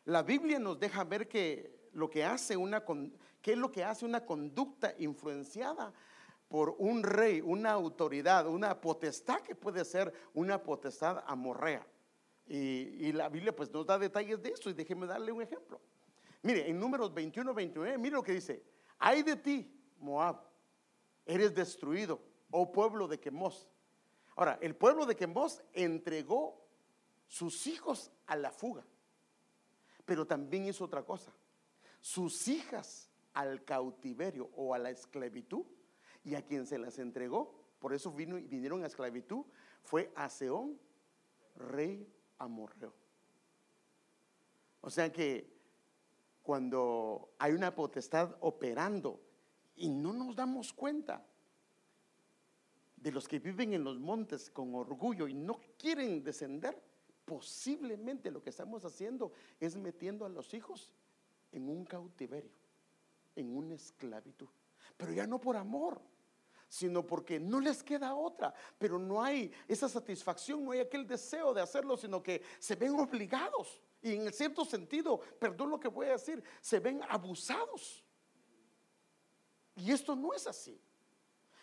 La Biblia nos deja ver que lo que hace una qué es lo que hace una conducta influenciada por un rey, una autoridad, una potestad que puede ser una potestad amorrea. Y, la Biblia pues nos da detalles de eso y déjeme darle un ejemplo. Mire, en números 21, 29, mire lo que dice, hay de ti, Moab, eres destruido, oh pueblo de Quemos. Ahora, el pueblo de Quemos entregó sus hijos a la fuga pero también hizo otra cosa. Sus hijas al cautiverio o a la esclavitud y a quien se las entregó, por eso vino, vinieron a esclavitud, fue a Seón, rey amorreo. O sea que cuando hay una potestad operando y no nos damos cuenta de los que viven en los montes con orgullo y no quieren descender, posiblemente lo que estamos haciendo es metiendo a los hijos en un cautiverio, en una esclavitud. Pero ya no por amor, sino porque no les queda otra, pero no hay esa satisfacción, no hay aquel deseo de hacerlo, sino que se ven obligados. Y en cierto sentido, perdón lo que voy a decir, se ven abusados. Y esto no es así.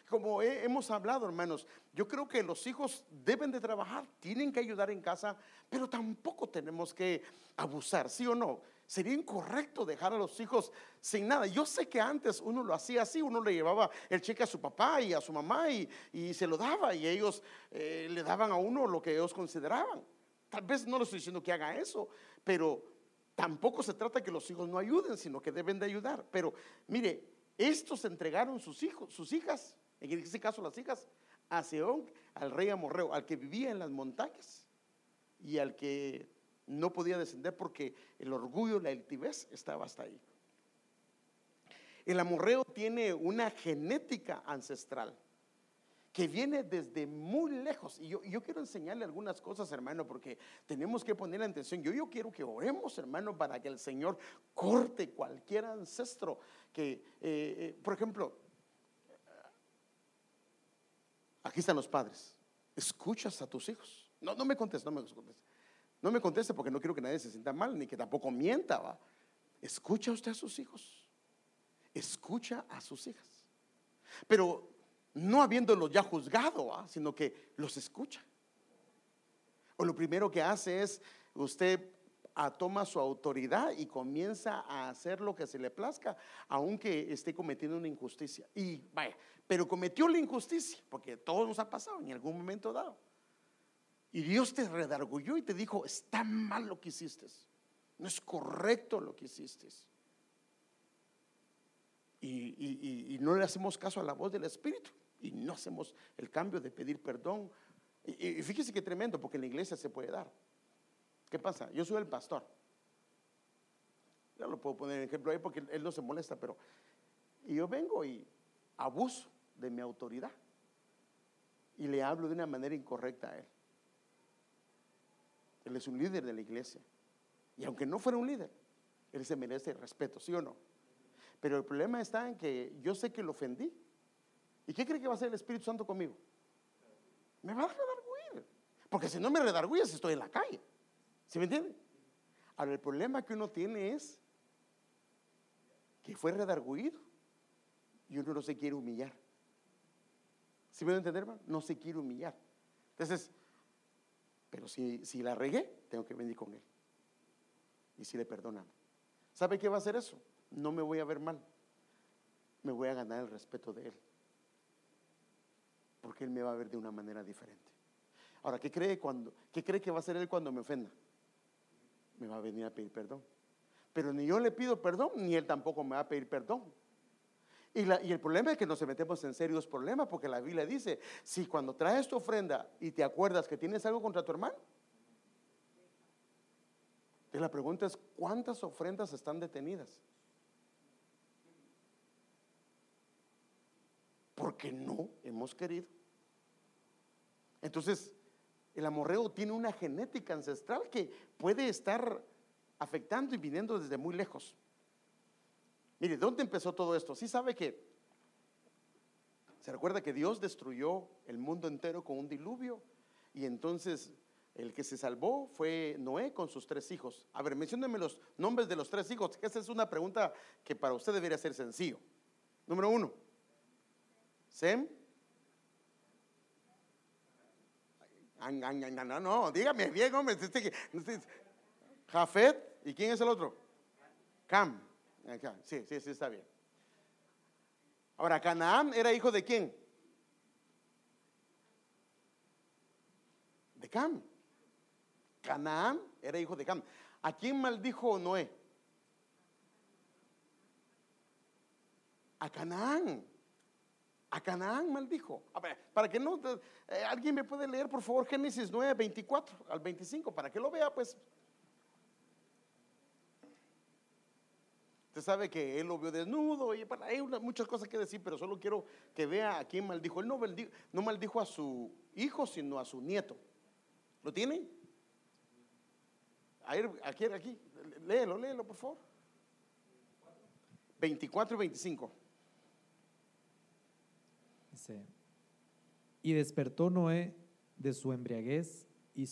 Como hemos hablado, hermanos, yo creo que los hijos deben de trabajar, tienen que ayudar en casa, pero tampoco tenemos que abusar, ¿sí o no? Sería incorrecto dejar a los hijos sin nada. Yo sé que antes uno lo hacía así, uno le llevaba el cheque a su papá y a su mamá y, se lo daba y ellos eh, le daban a uno lo que ellos consideraban. Tal vez no le estoy diciendo que haga eso, pero tampoco se trata que los hijos no ayuden, sino que deben de ayudar. Pero mire, estos entregaron sus hijos, sus hijas en este caso las hijas, a Seón, al rey amorreo, al que vivía en las montañas y al que no podía descender porque el orgullo, la altivez estaba hasta ahí. El amorreo tiene una genética ancestral que viene desde muy lejos. Y yo, quiero enseñarle algunas cosas, hermano, porque tenemos que poner la atención. Yo, yo quiero que oremos, hermano, para que el Señor corte cualquier ancestro que, eh, eh, por ejemplo, Aquí están los padres. Escuchas a tus hijos. No, no me contestes, no me conteste. No me conteste porque no quiero que nadie se sienta mal, ni que tampoco mienta. ¿va? Escucha usted a sus hijos. Escucha a sus hijas. Pero no habiéndolos ya juzgado, sino que los escucha. O lo primero que hace es usted toma su autoridad y comienza a hacer lo que se le plazca, aunque esté cometiendo una injusticia. Y vaya, pero cometió la injusticia, porque todo nos ha pasado en algún momento dado. Y Dios te redargulló y te dijo, está mal lo que hiciste, no es correcto lo que hiciste. y, no le hacemos caso a la voz del Espíritu y no hacemos el cambio de pedir perdón. Y, fíjese que tremendo, porque en la iglesia se puede dar. ¿Qué pasa? Yo soy el pastor. Ya lo puedo poner en ejemplo ahí porque él no se molesta, pero y yo vengo y abuso de mi autoridad y le hablo de una manera incorrecta a él. Él es un líder de la iglesia. Y aunque no fuera un líder, él se merece respeto, ¿sí o no? Pero el problema está en que yo sé que lo ofendí. ¿Y qué cree que va a hacer el Espíritu Santo conmigo? Me va a redarguir. Porque si no me redarguyes, estoy en la calle. ¿Sí me entiende? Ahora, el problema que uno tiene es que fue redarguido y uno no se quiere humillar. ¿Sí me entender, hermano? No se quiere humillar. Entonces, pero si, si la regué, tengo que venir con él. Y si le perdonamos. ¿Sabe qué va a hacer eso? No me voy a ver mal. Me voy a ganar el respeto de él. Porque él me va a ver de una manera diferente. Ahora, ¿qué cree, cuando, ¿qué cree que va a hacer él cuando me ofenda? Me va a venir a pedir perdón. Pero ni yo le pido perdón, ni él tampoco me va a pedir perdón. Y, y, el problema es que nos metemos en serios problemas porque la Biblia dice, si cuando traes tu ofrenda y te acuerdas que tienes algo contra tu hermano, y la pregunta es, ¿cuántas ofrendas están detenidas? Porque no hemos querido. Entonces, el amorreo tiene una genética ancestral que puede estar afectando y viniendo desde muy lejos. Mire, ¿dónde empezó todo esto? Sí sabe que se recuerda que Dios destruyó el mundo entero con un diluvio y entonces el que se salvó fue Noé con sus tres hijos. A ver, menciónenme los nombres de los tres hijos. Esa es una pregunta que para usted debería ser sencillo. Número uno, Sem. No, no, dígame bien, hombre. Jafet, ¿y quién es el otro? Cam. Sí, sí, sí, está bien. Ahora, Canaán era hijo de quién? De Cam. Canaán era hijo de Cam. ¿A quién maldijo Noé? A Canaán. A Canaán maldijo. A para que no, eh, alguien me puede leer, por favor, Génesis 9, 24 al 25, para que lo vea, pues Usted sabe que él lo vio desnudo y hay muchas cosas que decir, pero solo quiero que vea a quién maldijo. Él no maldijo, no maldijo a su hijo, sino a su nieto. ¿Lo tiene? aquí, aquí, léelo, léelo, por favor. 24 y 25. Y despertó Noé de su embriaguez y,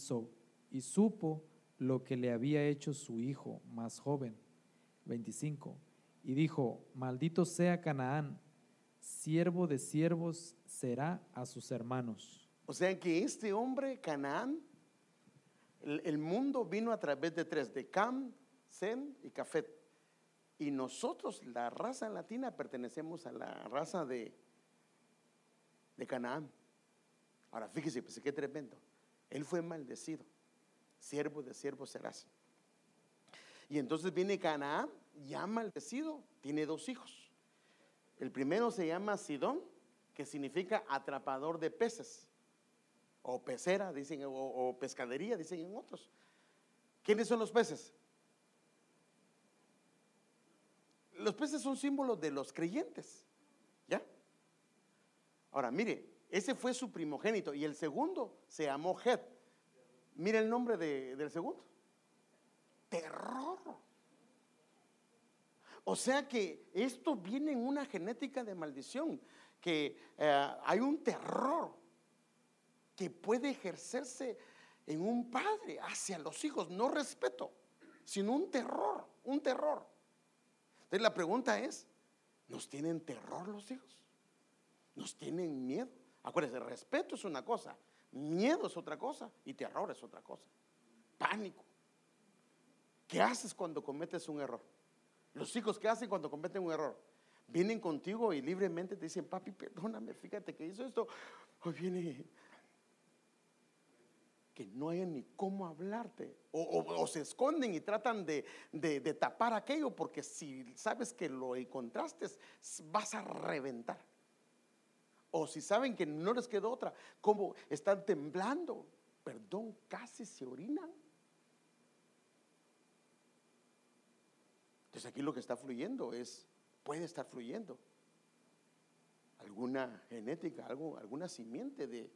y supo lo que le había hecho su hijo más joven 25. Y dijo, maldito sea Canaán, siervo de siervos será a sus hermanos. O sea que este hombre, Canaán, el, mundo vino a través de tres, de Cam, Sem y Cafet. Y nosotros, la raza latina, pertenecemos a la raza de, de Canaán. Ahora fíjese, pues qué tremendo. Él fue maldecido. Siervo de siervos serás. Y entonces viene Canaán, ya maldecido, tiene dos hijos. El primero se llama Sidón, que significa atrapador de peces, o pecera, dicen, o, pescadería, dicen en otros. ¿Quiénes son los peces? Los peces son símbolos de los creyentes. Ahora, mire, ese fue su primogénito y el segundo se llamó Hed. Mire el nombre del segundo terror. O sea que esto viene en una genética de maldición, que eh, hay un terror que puede ejercerse en un padre hacia los hijos, no respeto, sino un terror, un terror. Entonces la pregunta es, ¿nos tienen terror los hijos? ¿Nos tienen miedo? Acuérdense, respeto es una cosa, miedo es otra cosa y terror es otra cosa. Pánico. ¿Qué haces cuando cometes un error? Los hijos, ¿qué hacen cuando cometen un error? Vienen contigo y libremente te dicen, papi, perdóname, fíjate que hizo esto. Hoy viene. que no hay ni cómo hablarte. O, se esconden y tratan de, de, tapar aquello porque si sabes que lo encontraste, vas a reventar. O si saben que no les quedó otra, como están temblando, perdón, casi se orinan. Entonces aquí lo que está fluyendo es, puede estar fluyendo alguna genética, algo, alguna simiente de,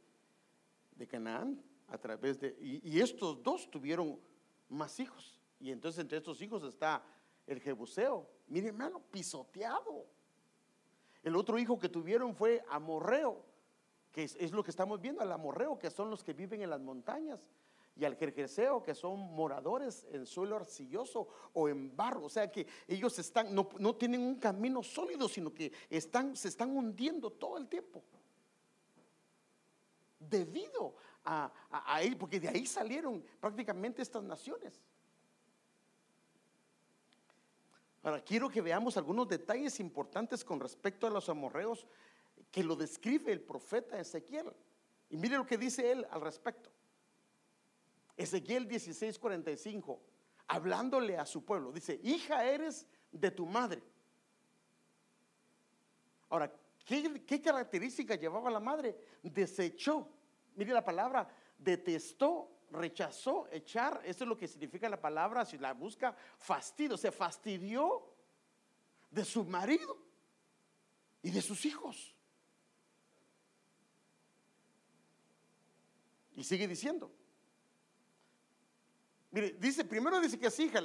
Canaán a través de... Y, estos dos tuvieron más hijos. Y entonces entre estos hijos está el Jebuseo. Mire hermano, pisoteado. El otro hijo que tuvieron fue Amorreo, que es, lo que estamos viendo, al Amorreo, que son los que viven en las montañas, y al Jerjeseo, que son moradores en suelo arcilloso o en barro. O sea que ellos están, no, tienen un camino sólido, sino que están, se están hundiendo todo el tiempo. Debido a, a, porque de ahí salieron prácticamente estas naciones. Ahora, quiero que veamos algunos detalles importantes con respecto a los amorreos que lo describe el profeta Ezequiel. Y mire lo que dice él al respecto. Ezequiel 16:45, hablándole a su pueblo, dice, hija eres de tu madre. Ahora, ¿qué, qué característica llevaba la madre? Desechó Mire la palabra, detestó, rechazó, echar. Eso es lo que significa la palabra, si la busca, fastidio. Se fastidió de su marido y de sus hijos. Y sigue diciendo. Mire, dice, primero dice que es hija,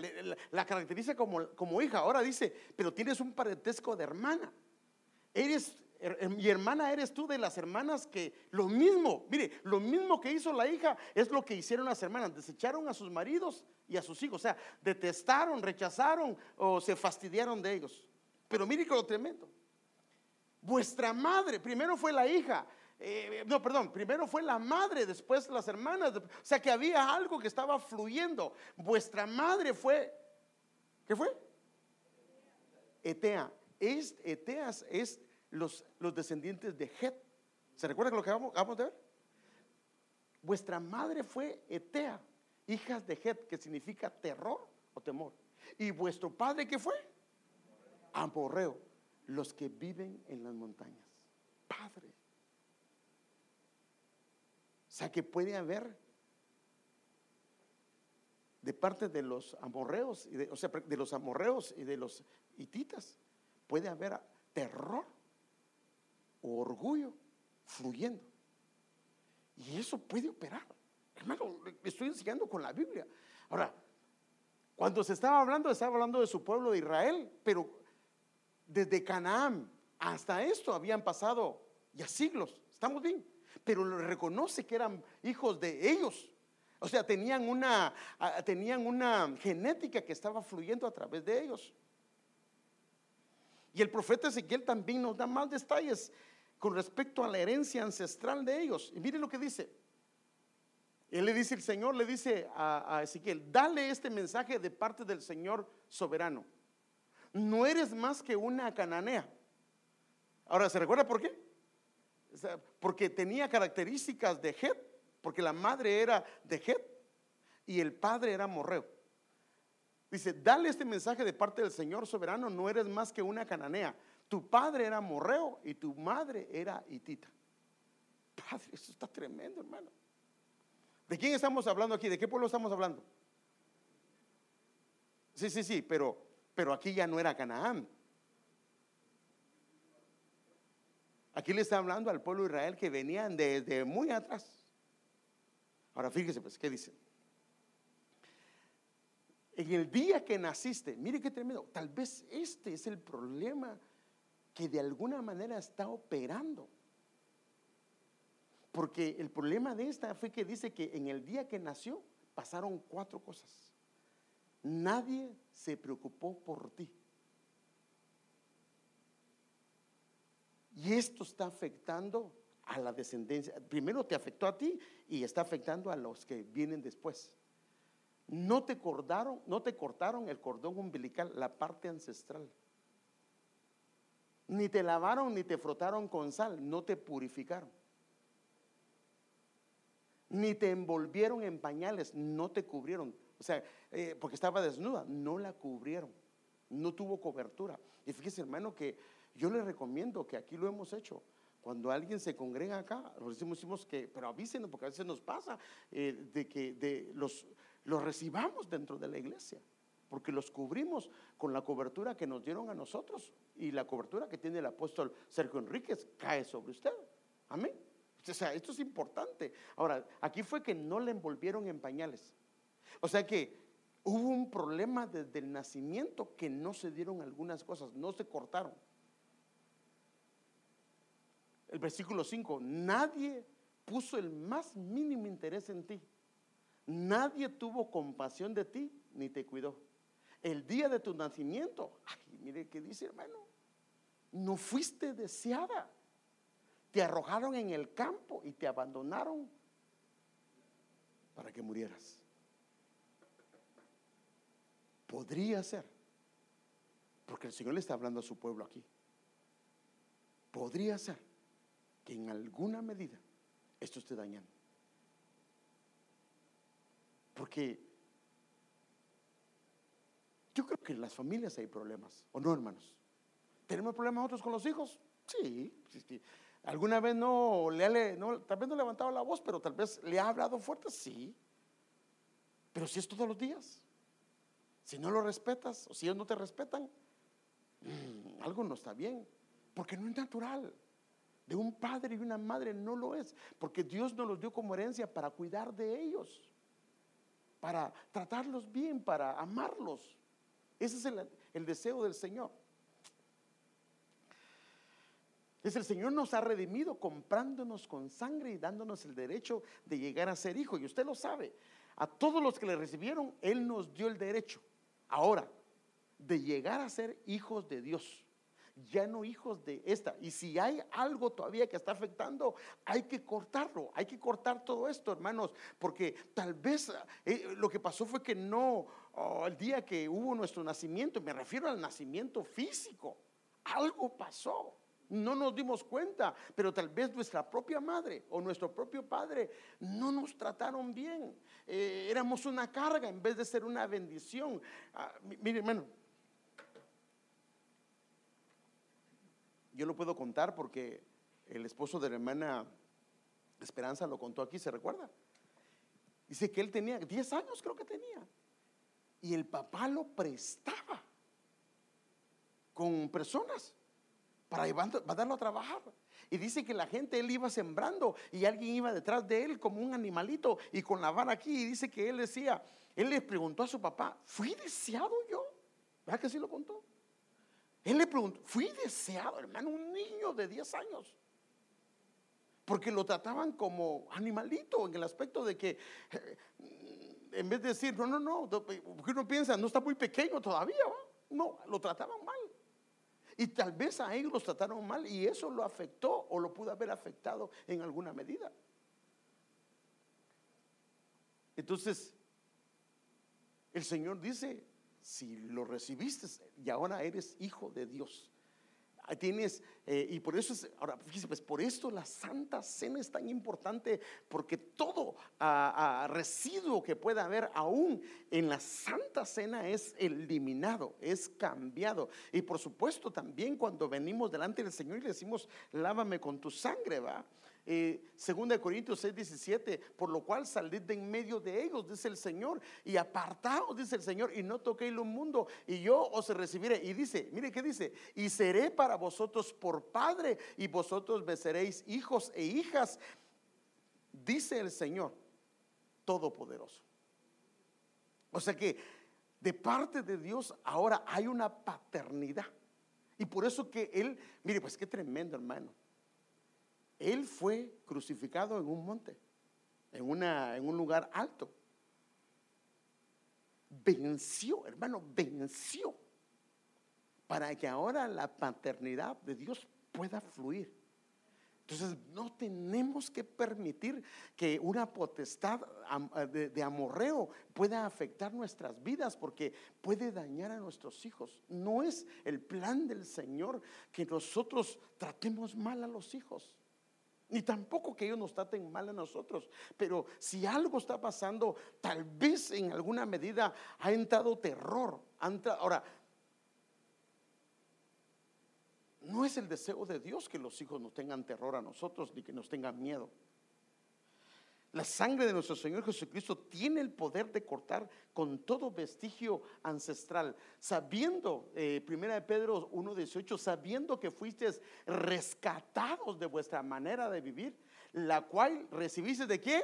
la, caracteriza como, como hija. Ahora dice, pero tienes un parentesco de hermana. Eres mi hermana eres tú de las hermanas que lo mismo, mire, lo mismo que hizo la hija es lo que hicieron las hermanas, desecharon a sus maridos y a sus hijos, o sea, detestaron, rechazaron o se fastidiaron de ellos. Pero mire que lo tremendo. Vuestra madre, primero fue la hija, eh, no, perdón, primero fue la madre, después las hermanas, o sea que había algo que estaba fluyendo. Vuestra madre fue, ¿qué fue? Etea. Es, Eteas es los, descendientes de Het. ¿Se recuerda lo que vamos de ver? Vuestra madre fue Etea, hijas de Het, que significa terror o temor. ¿Y vuestro padre qué fue? Amorreo, los que viven en las montañas. Padre. O sea que puede haber de parte de los amorreos, y de, o sea, de los amorreos y de los hititas, puede haber terror orgullo fluyendo. Y eso puede operar. Hermano, estoy enseñando con la Biblia. Ahora, cuando se estaba hablando, estaba hablando de su pueblo de Israel, pero desde Canaán hasta esto habían pasado ya siglos. Estamos bien. Pero reconoce que eran hijos de ellos. O sea, tenían una, tenían una genética que estaba fluyendo a través de ellos. Y el profeta Ezequiel también nos da más detalles con respecto a la herencia ancestral de ellos. Y mire lo que dice. Él le dice, el Señor le dice a, Ezequiel, dale este mensaje de parte del Señor soberano. No eres más que una cananea. Ahora, ¿se recuerda por qué? porque tenía características de Het, porque la madre era de Het y el padre era morreo. Dice, dale este mensaje de parte del Señor soberano, no eres más que una cananea. Tu padre era morreo y tu madre era hitita. Padre, eso está tremendo, hermano. ¿De quién estamos hablando aquí? ¿De qué pueblo estamos hablando? Sí, sí, sí, pero, pero aquí ya no era Canaán. Aquí le está hablando al pueblo de Israel que venían desde muy atrás. Ahora fíjese, pues, ¿qué dice? En el día que naciste, mire qué tremendo, tal vez este es el problema que de alguna manera está operando. Porque el problema de esta fue que dice que en el día que nació pasaron cuatro cosas. Nadie se preocupó por ti. Y esto está afectando a la descendencia. Primero te afectó a ti y está afectando a los que vienen después. No te cortaron, no te cortaron el cordón umbilical, la parte ancestral. Ni te lavaron ni te frotaron con sal, no te purificaron. Ni te envolvieron en pañales, no te cubrieron. O sea, eh, porque estaba desnuda, no la cubrieron. No tuvo cobertura. Y fíjese, hermano, que yo le recomiendo que aquí lo hemos hecho. Cuando alguien se congrega acá, lo decimos, que, pero avísenos, porque a veces nos pasa eh, de que de los, los recibamos dentro de la iglesia, porque los cubrimos con la cobertura que nos dieron a nosotros y la cobertura que tiene el apóstol Sergio Enríquez cae sobre usted. Amén. O sea, esto es importante. Ahora, aquí fue que no le envolvieron en pañales. O sea que hubo un problema desde el nacimiento que no se dieron algunas cosas, no se cortaron. El versículo 5, nadie puso el más mínimo interés en ti. Nadie tuvo compasión de ti ni te cuidó. El día de tu nacimiento, ay, mire qué dice hermano, no fuiste deseada. Te arrojaron en el campo y te abandonaron para que murieras. Podría ser, porque el Señor le está hablando a su pueblo aquí. Podría ser que en alguna medida esto esté dañando. Porque yo creo que en las familias hay problemas, ¿o no, hermanos? ¿Tenemos problemas nosotros con los hijos? Sí, ¿Alguna vez no le no, tal vez no levantado la voz, pero tal vez le ha hablado fuerte? Sí. Pero si es todos los días, si no lo respetas o si ellos no te respetan, mm, algo no está bien, porque no es natural de un padre y una madre no lo es, porque Dios nos los dio como herencia para cuidar de ellos, para tratarlos bien, para amarlos. Ese es el, deseo del Señor. Es el Señor nos ha redimido comprándonos con sangre y dándonos el derecho de llegar a ser hijo. Y usted lo sabe. A todos los que le recibieron, Él nos dio el derecho. Ahora, de llegar a ser hijos de Dios ya no hijos de esta. Y si hay algo todavía que está afectando, hay que cortarlo, hay que cortar todo esto, hermanos, porque tal vez eh, lo que pasó fue que no, oh, el día que hubo nuestro nacimiento, me refiero al nacimiento físico, algo pasó. No nos dimos cuenta, pero tal vez nuestra propia madre o nuestro propio padre no nos trataron bien. Eh, éramos una carga en vez de ser una bendición. Ah, mire, hermano, Yo lo puedo contar porque el esposo de la hermana Esperanza lo contó aquí, ¿se recuerda? Dice que él tenía 10 años, creo que tenía. Y el papá lo prestaba con personas para darlo a trabajar. Y dice que la gente, él iba sembrando y alguien iba detrás de él como un animalito y con la vara aquí. Y dice que él decía, él le preguntó a su papá, ¿fui deseado yo? ¿Verdad que sí lo contó? Él le preguntó, fui deseado, hermano, un niño de 10 años. Porque lo trataban como animalito en el aspecto de que, eh, en vez de decir, no, no, no, porque uno piensa, no está muy pequeño todavía, no, lo trataban mal. Y tal vez a ellos los trataron mal y eso lo afectó o lo pudo haber afectado en alguna medida. Entonces, el Señor dice, si lo recibiste y ahora eres hijo de Dios. Tienes, eh, y por eso es, ahora fíjese, pues por esto la Santa Cena es tan importante, porque todo residuo que pueda haber aún en la Santa Cena es eliminado, es cambiado. Y por supuesto también cuando venimos delante del Señor y le decimos, lávame con tu sangre, va. Eh, segunda Corintios 6, 17, por lo cual salid de en medio de ellos, dice el Señor, y apartaos, dice el Señor, y no toquéis lo mundo, y yo os recibiré. Y dice, mire qué dice, y seré para vosotros por padre, y vosotros me seréis hijos e hijas, dice el Señor Todopoderoso. O sea que de parte de Dios ahora hay una paternidad. Y por eso que Él, mire, pues qué tremendo hermano. Él fue crucificado en un monte, en, una, en un lugar alto. Venció, hermano, venció para que ahora la paternidad de Dios pueda fluir. Entonces no tenemos que permitir que una potestad de, de, amorreo pueda afectar nuestras vidas porque puede dañar a nuestros hijos. No es el plan del Señor que nosotros tratemos mal a los hijos. Ni tampoco que ellos nos traten mal a nosotros. Pero si algo está pasando, tal vez en alguna medida ha entrado terror. Ahora, no es el deseo de Dios que los hijos nos tengan terror a nosotros ni que nos tengan miedo. La sangre de nuestro Señor Jesucristo tiene el poder de cortar con todo vestigio ancestral, sabiendo, eh, primera de Pedro 1.18, sabiendo que fuisteis rescatados de vuestra manera de vivir, la cual recibiste de quién?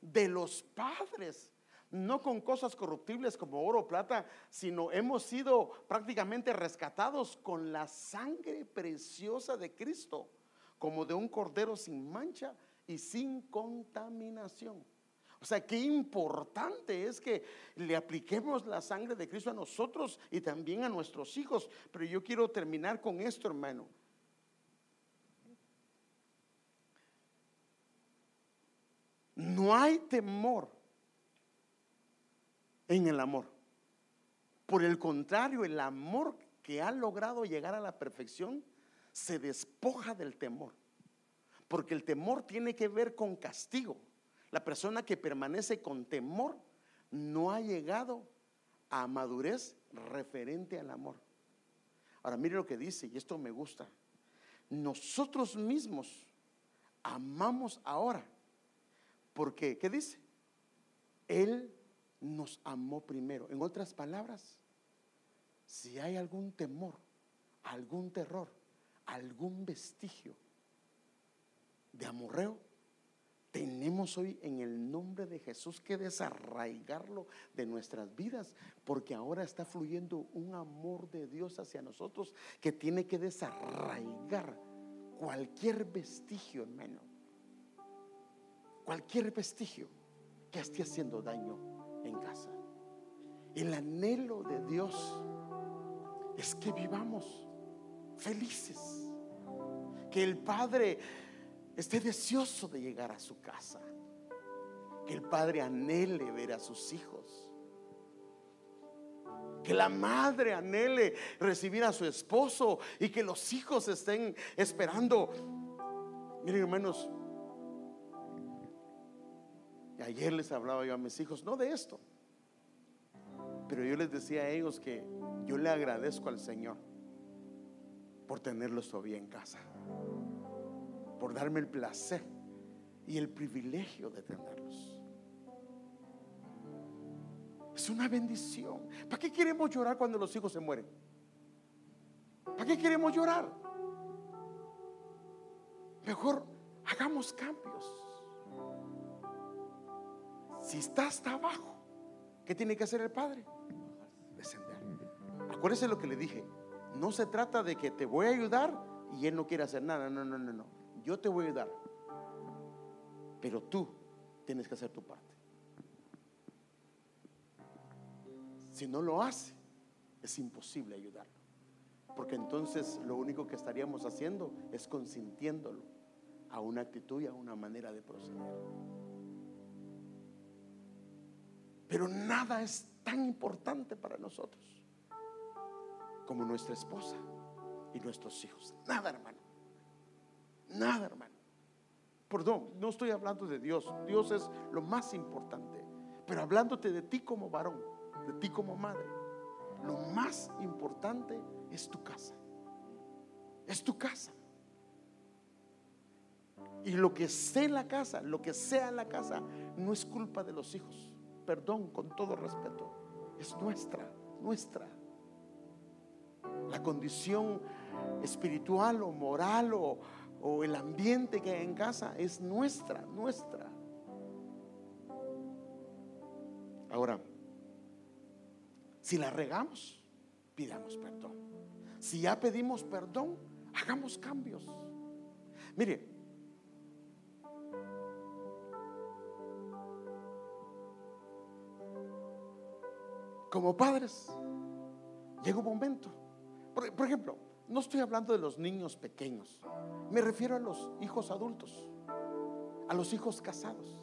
De los padres, no con cosas corruptibles como oro o plata, sino hemos sido prácticamente rescatados con la sangre preciosa de Cristo, como de un cordero sin mancha y sin contaminación. O sea, qué importante es que le apliquemos la sangre de Cristo a nosotros y también a nuestros hijos. Pero yo quiero terminar con esto, hermano. No hay temor en el amor. Por el contrario, el amor que ha logrado llegar a la perfección se despoja del temor porque el temor tiene que ver con castigo. La persona que permanece con temor no ha llegado a madurez referente al amor. Ahora mire lo que dice, y esto me gusta. Nosotros mismos amamos ahora, porque, ¿qué dice? Él nos amó primero. En otras palabras, si hay algún temor, algún terror, algún vestigio, de amorreo, tenemos hoy en el nombre de Jesús que desarraigarlo de nuestras vidas, porque ahora está fluyendo un amor de Dios hacia nosotros que tiene que desarraigar cualquier vestigio, hermano, cualquier vestigio que esté haciendo daño en casa. El anhelo de Dios es que vivamos felices, que el Padre esté deseoso de llegar a su casa. Que el padre anhele ver a sus hijos. Que la madre anhele recibir a su esposo y que los hijos estén esperando. Miren hermanos, ayer les hablaba yo a mis hijos, no de esto, pero yo les decía a ellos que yo le agradezco al Señor por tenerlos todavía en casa por darme el placer y el privilegio de tenerlos. Es una bendición. ¿Para qué queremos llorar cuando los hijos se mueren? ¿Para qué queremos llorar? Mejor hagamos cambios. Si está hasta abajo, ¿qué tiene que hacer el padre? Descender. Acuérdese lo que le dije. No se trata de que te voy a ayudar y él no quiere hacer nada. No, no, no, no yo te voy a ayudar, pero tú tienes que hacer tu parte. Si no lo hace, es imposible ayudarlo, porque entonces lo único que estaríamos haciendo es consintiéndolo a una actitud y a una manera de proceder. Pero nada es tan importante para nosotros como nuestra esposa y nuestros hijos. Nada, hermano. Nada, hermano. Perdón, no estoy hablando de Dios. Dios es lo más importante. Pero hablándote de ti como varón, de ti como madre, lo más importante es tu casa. Es tu casa. Y lo que sea en la casa, lo que sea en la casa, no es culpa de los hijos. Perdón, con todo respeto. Es nuestra, nuestra. La condición espiritual o moral o, o el ambiente que hay en casa es nuestra, nuestra. Ahora, si la regamos, pidamos perdón. Si ya pedimos perdón, hagamos cambios. Mire, como padres, llega un momento. Por, ejemplo, no estoy hablando de los niños pequeños, me refiero a los hijos adultos, a los hijos casados.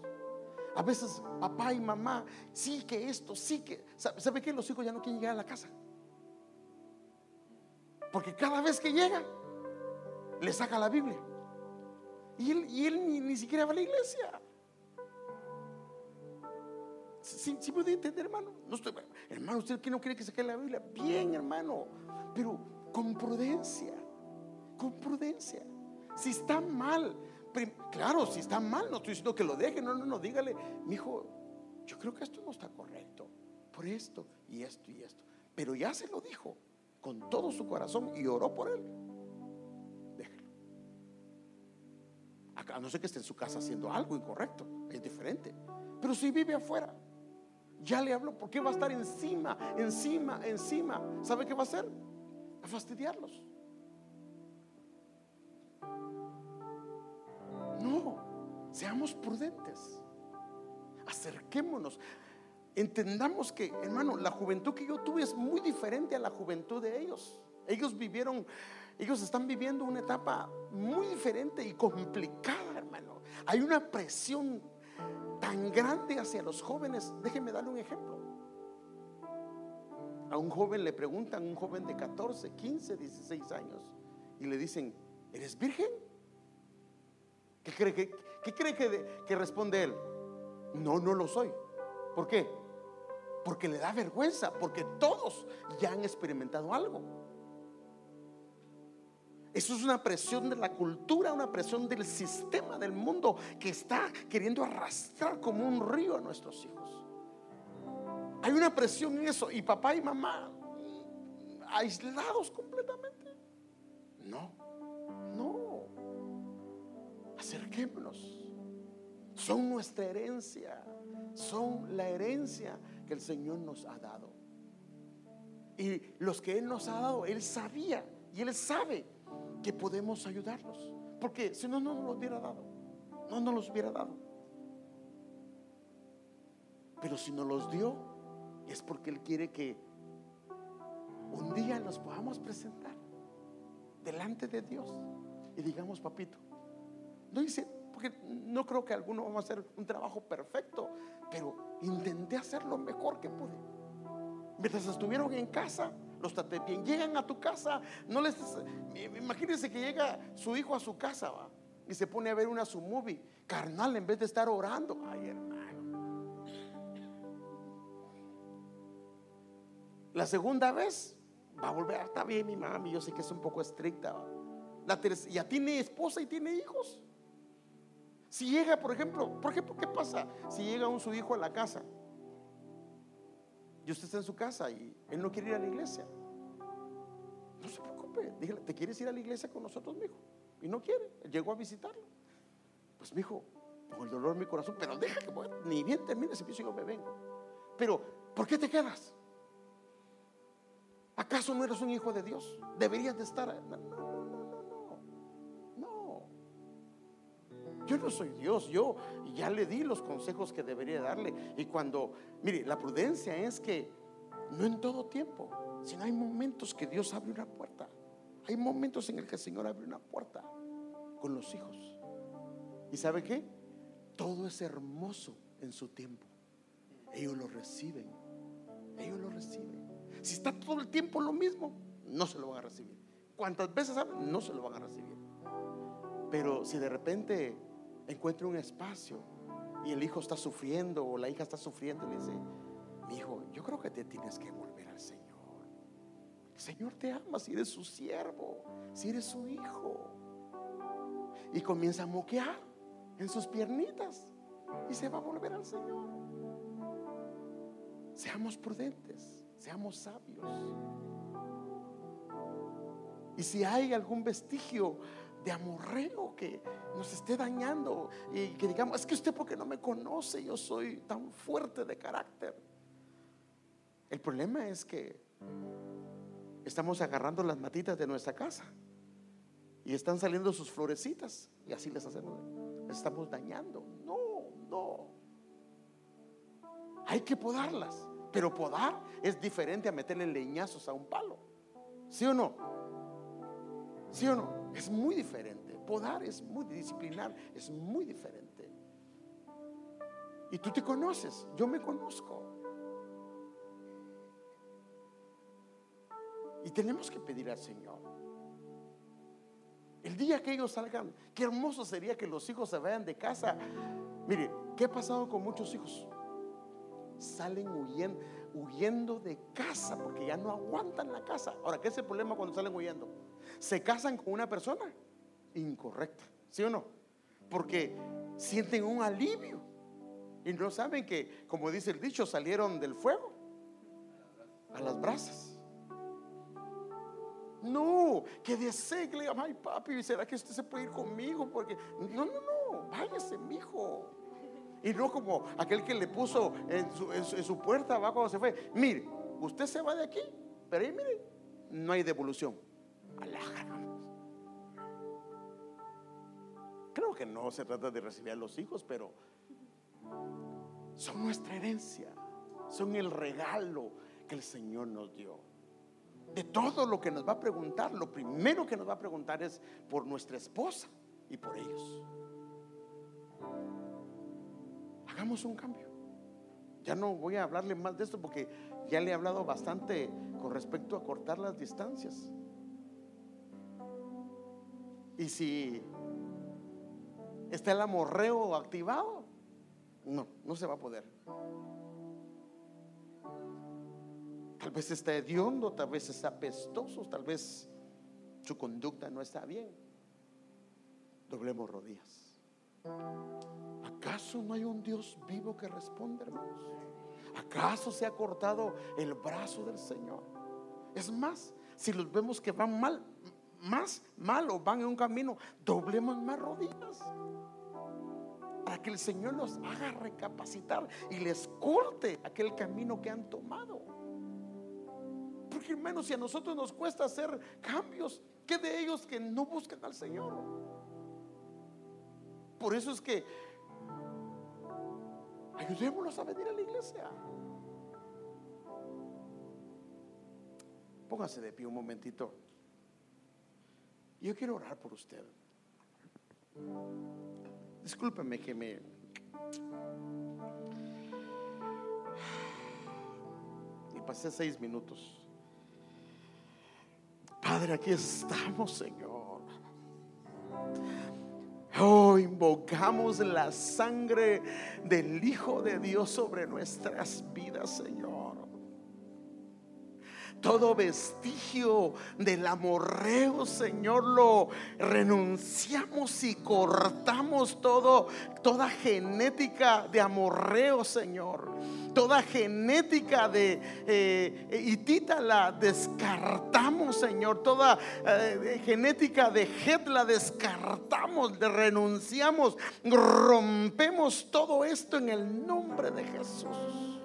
A veces papá y mamá, sí que esto, sí que... ¿Sabe qué? Los hijos ya no quieren llegar a la casa. Porque cada vez que llega, le saca la Biblia. Y él, ni, ni siquiera va a la iglesia. ¿Sí, sí puede entender, hermano? No estoy, hermano, ¿usted que no quiere que se caiga la Biblia? Bien, hermano, pero con prudencia, con prudencia. Si está mal, claro, si está mal, no estoy diciendo que lo deje, no, no, no, dígale, mi hijo, yo creo que esto no está correcto, por esto y esto y esto. Pero ya se lo dijo con todo su corazón y oró por él. Déjelo. Acá no sé que esté en su casa haciendo algo incorrecto, es diferente. Pero si vive afuera, ya le habló, ¿por qué va a estar encima, encima, encima? ¿Sabe qué va a hacer? Fastidiarlos. No, seamos prudentes. Acerquémonos. Entendamos que, hermano, la juventud que yo tuve es muy diferente a la juventud de ellos. Ellos vivieron, ellos están viviendo una etapa muy diferente y complicada, hermano. Hay una presión tan grande hacia los jóvenes. Déjenme darle un ejemplo. A un joven le preguntan, un joven de 14, 15, 16 años, y le dicen, ¿eres virgen? ¿Qué cree que, qué cree que, que responde él? No, no lo soy. ¿Por qué? Porque le da vergüenza, porque todos ya han experimentado algo. Eso es una presión de la cultura, una presión del sistema del mundo que está queriendo arrastrar como un río a nuestros hijos. Hay una presión en eso y papá y mamá aislados completamente. No, no. Acerquémonos. Son nuestra herencia. Son la herencia que el Señor nos ha dado. Y los que Él nos ha dado, Él sabía y Él sabe que podemos ayudarlos. Porque si no, no nos los hubiera dado. No nos los hubiera dado. Pero si nos los dio, es porque Él quiere que un día nos podamos presentar delante de Dios y digamos, papito, no dice, porque no creo que alguno vamos a hacer un trabajo perfecto, pero intenté hacer lo mejor que pude. Mientras estuvieron en casa, los traté bien. Llegan a tu casa, no les. Imagínense que llega su hijo a su casa ¿va? y se pone a ver una su movie carnal en vez de estar orando. Ay, La segunda vez va a volver. Está bien, mi mami. Yo sé que es un poco estricta. La ya tiene esposa y tiene hijos. Si llega, por ejemplo, por ejemplo, ¿qué pasa si llega un su hijo a la casa? y usted está en su casa y él no quiere ir a la iglesia, no se preocupe. Dígale, ¿te quieres ir a la iglesia con nosotros, mijo? Y no quiere. Llegó a visitarlo. Pues, mijo, con el dolor en mi corazón, pero deja que ni bien termine ese piso, yo me vengo. Pero, ¿por qué te quedas? ¿Acaso no eres un hijo de Dios? Deberías de estar. No, no, no, no, no. No. Yo no soy Dios. Yo ya le di los consejos que debería darle. Y cuando, mire, la prudencia es que no en todo tiempo, sino hay momentos que Dios abre una puerta. Hay momentos en el que el Señor abre una puerta con los hijos. ¿Y sabe qué? Todo es hermoso en su tiempo. Ellos lo reciben. Ellos lo reciben. Si está todo el tiempo lo mismo, no se lo van a recibir. ¿Cuántas veces No se lo van a recibir. Pero si de repente encuentra un espacio y el hijo está sufriendo o la hija está sufriendo, le dice, mi hijo, yo creo que te tienes que volver al Señor. El Señor te ama si eres su siervo, si eres su hijo. Y comienza a moquear en sus piernitas y se va a volver al Señor. Seamos prudentes, seamos sabios. Y si hay algún vestigio de amorreo que nos esté dañando y que digamos, es que usted porque no me conoce, yo soy tan fuerte de carácter. El problema es que estamos agarrando las matitas de nuestra casa y están saliendo sus florecitas y así les hacemos, estamos dañando. No, no. Hay que podarlas, pero podar es diferente a meterle leñazos a un palo. ¿Sí o no? ¿Sí o no? Es muy diferente. Podar es muy disciplinar, es muy diferente. Y tú te conoces, yo me conozco. Y tenemos que pedir al Señor. El día que ellos salgan, qué hermoso sería que los hijos se vayan de casa. Mire, ¿qué ha pasado con muchos hijos? Salen huyendo, huyendo de casa porque ya no aguantan la casa. Ahora, ¿qué es el problema cuando salen huyendo? Se casan con una persona incorrecta, ¿sí o no? Porque sienten un alivio y no saben que, como dice el dicho, salieron del fuego a las brasas. No, que desee que le diga, ay papi, ¿será que usted se puede ir conmigo? Porque, no, no, no, váyase, mijo. Y no como aquel que le puso en su, puerta va cuando se fue. Mire, usted se va de aquí, pero ahí mire, no hay devolución. Creo que no se trata de recibir a los hijos, pero son nuestra herencia, son el regalo que el Señor nos dio. De todo lo que nos va a preguntar, lo primero que nos va a preguntar es por nuestra esposa y por ellos. Hagamos un cambio. Ya no voy a hablarle más de esto porque ya le he hablado bastante con respecto a cortar las distancias. Y si está el amorreo activado, no, no se va a poder. Tal vez está hediondo, tal vez está apestoso, tal vez su conducta no está bien. Doblemos rodillas. ¿Acaso no hay un Dios vivo que responde, hermanos? ¿Acaso se ha cortado el brazo del Señor? Es más, si los vemos que van mal, más mal o van en un camino, doblemos más rodillas para que el Señor los haga recapacitar y les corte aquel camino que han tomado. Porque hermanos, si a nosotros nos cuesta hacer cambios, ¿qué de ellos que no buscan al Señor? Por eso es que ayudémoslos a venir a la iglesia. Póngase de pie un momentito. Yo quiero orar por usted. Discúlpeme que me... Y pasé seis minutos. Padre, aquí estamos, Señor. Oh, invocamos la sangre del Hijo de Dios sobre nuestras vidas, Señor todo vestigio del amorreo, Señor, lo renunciamos y cortamos todo, toda genética de amorreo, Señor. Toda genética de eh, hitita la descartamos, Señor. Toda eh, genética de Het la descartamos, renunciamos, rompemos todo esto en el nombre de Jesús.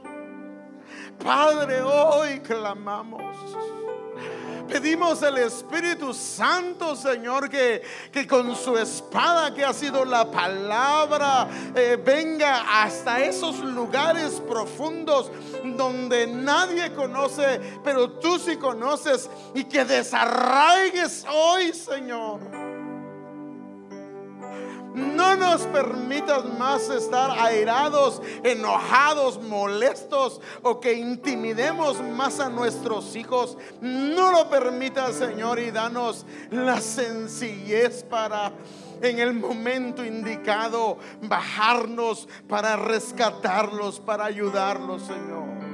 Padre, hoy clamamos. Pedimos el Espíritu Santo, Señor, que, que, con su espada que ha sido la palabra, eh, venga hasta esos lugares profundos donde nadie conoce, pero tú sí conoces y que desarraigues hoy, Señor no nos permitas más estar airados, enojados, molestos o que intimidemos más a nuestros hijos. No lo permitas, Señor, y danos la sencillez para en el momento indicado bajarnos para rescatarlos, para ayudarlos, Señor.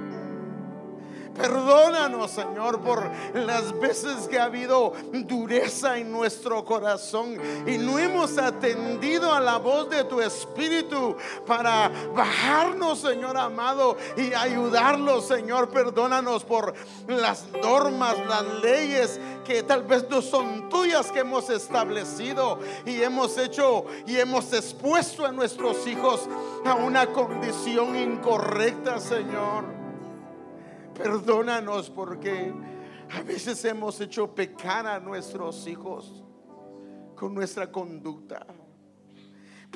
Perdónanos, Señor, por las veces que ha habido dureza en nuestro corazón y no hemos atendido a la voz de tu Espíritu para bajarnos, Señor amado, y ayudarlos, Señor. Perdónanos por las normas, las leyes que tal vez no son tuyas que hemos establecido y hemos hecho y hemos expuesto a nuestros hijos a una condición incorrecta, Señor. Perdónanos porque a veces hemos hecho pecar a nuestros hijos con nuestra conducta.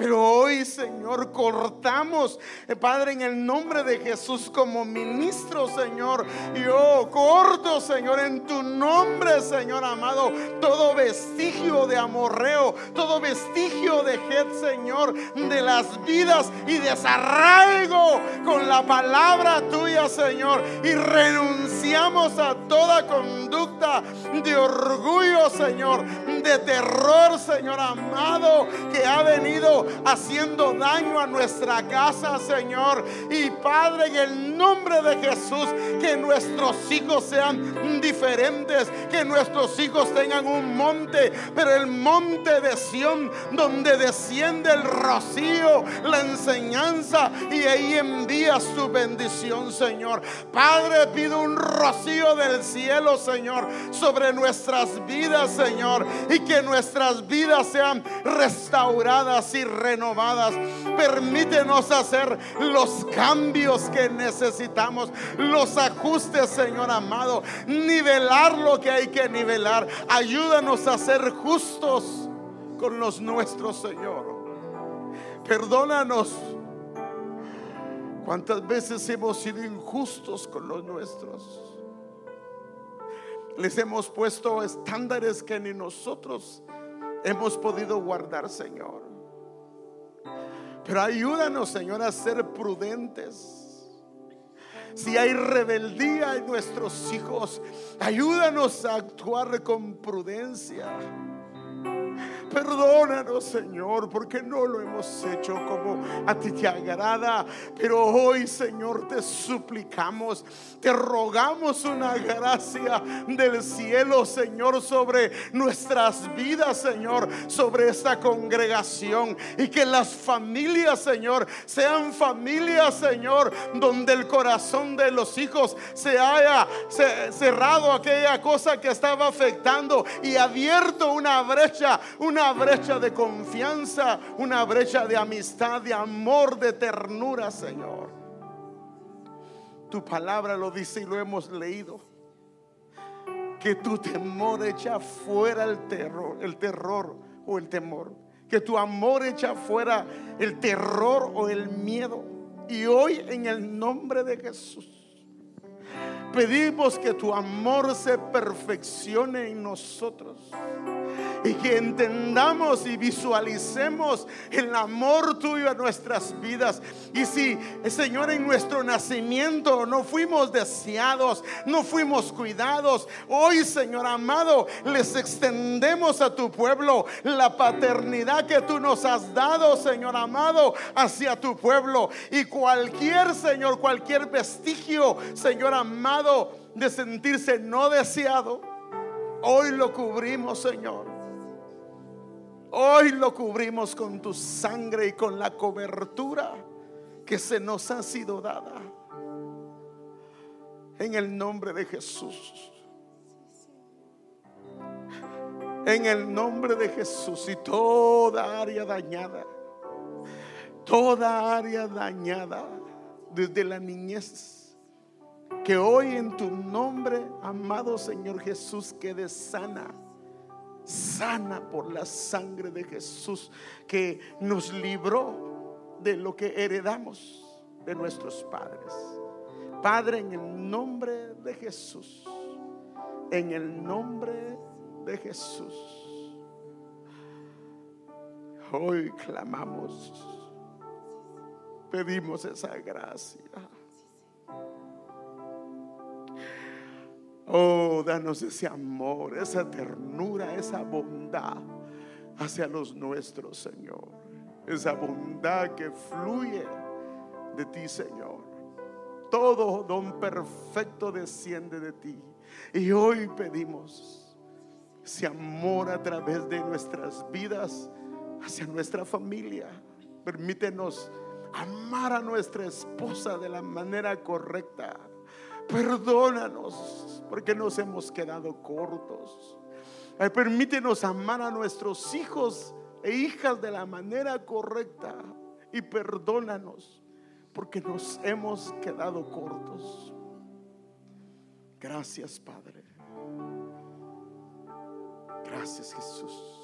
Pero hoy, Señor, cortamos, eh, Padre, en el nombre de Jesús como ministro, Señor. Yo corto, Señor, en tu nombre, Señor amado, todo vestigio de amorreo, todo vestigio de jet, Señor, de las vidas y desarraigo con la palabra tuya, Señor. Y renunciamos a toda conducta de orgullo, Señor, de terror, Señor amado, que ha venido haciendo daño a nuestra casa, Señor. Y Padre, en el nombre de Jesús, que nuestros hijos sean diferentes, que nuestros hijos tengan un monte, pero el monte de Sión, donde desciende el rocío, la enseñanza, y ahí envía su bendición, Señor. Padre, pido un rocío del cielo, Señor, sobre nuestras vidas, Señor, y que nuestras vidas sean restauradas y renovadas. Permítenos hacer los cambios que necesitamos, los ajustes, Señor amado, nivelar lo que hay que nivelar. Ayúdanos a ser justos con los nuestros, Señor. Perdónanos. ¿Cuántas veces hemos sido injustos con los nuestros? Les hemos puesto estándares que ni nosotros hemos podido guardar, Señor. Pero ayúdanos, Señor, a ser prudentes. Si hay rebeldía en nuestros hijos, ayúdanos a actuar con prudencia. Perdónanos, Señor, porque no lo hemos hecho como a ti te agrada. Pero hoy, Señor, te suplicamos, te rogamos una gracia del cielo, Señor, sobre nuestras vidas, Señor, sobre esta congregación. Y que las familias, Señor, sean familias, Señor, donde el corazón de los hijos se haya cerrado aquella cosa que estaba afectando y abierto una brecha, una brecha de confianza, una brecha de amistad, de amor, de ternura, Señor. Tu palabra lo dice y lo hemos leído. Que tu temor echa fuera el terror, el terror o el temor. Que tu amor echa fuera el terror o el miedo. Y hoy en el nombre de Jesús pedimos que tu amor se perfeccione en nosotros y que entendamos y visualicemos el amor tuyo en nuestras vidas. Y si, Señor, en nuestro nacimiento no fuimos deseados, no fuimos cuidados, hoy, Señor amado, les extendemos a tu pueblo la paternidad que tú nos has dado, Señor amado, hacia tu pueblo. Y cualquier, Señor, cualquier vestigio, Señor amado, de sentirse no deseado, hoy lo cubrimos, Señor. Hoy lo cubrimos con tu sangre y con la cobertura que se nos ha sido dada. En el nombre de Jesús. En el nombre de Jesús y toda área dañada. Toda área dañada desde la niñez. Que hoy en tu nombre, amado Señor Jesús, quede sana sana por la sangre de Jesús que nos libró de lo que heredamos de nuestros padres. Padre, en el nombre de Jesús, en el nombre de Jesús, hoy clamamos, pedimos esa gracia. Oh, danos ese amor, esa ternura, esa bondad hacia los nuestros, Señor. Esa bondad que fluye de ti, Señor. Todo don perfecto desciende de ti. Y hoy pedimos ese amor a través de nuestras vidas hacia nuestra familia. Permítenos amar a nuestra esposa de la manera correcta Perdónanos porque nos hemos quedado cortos. permítenos amar a nuestros hijos e hijas de la manera correcta. Y perdónanos porque nos hemos quedado cortos. Gracias, Padre. Gracias, Jesús.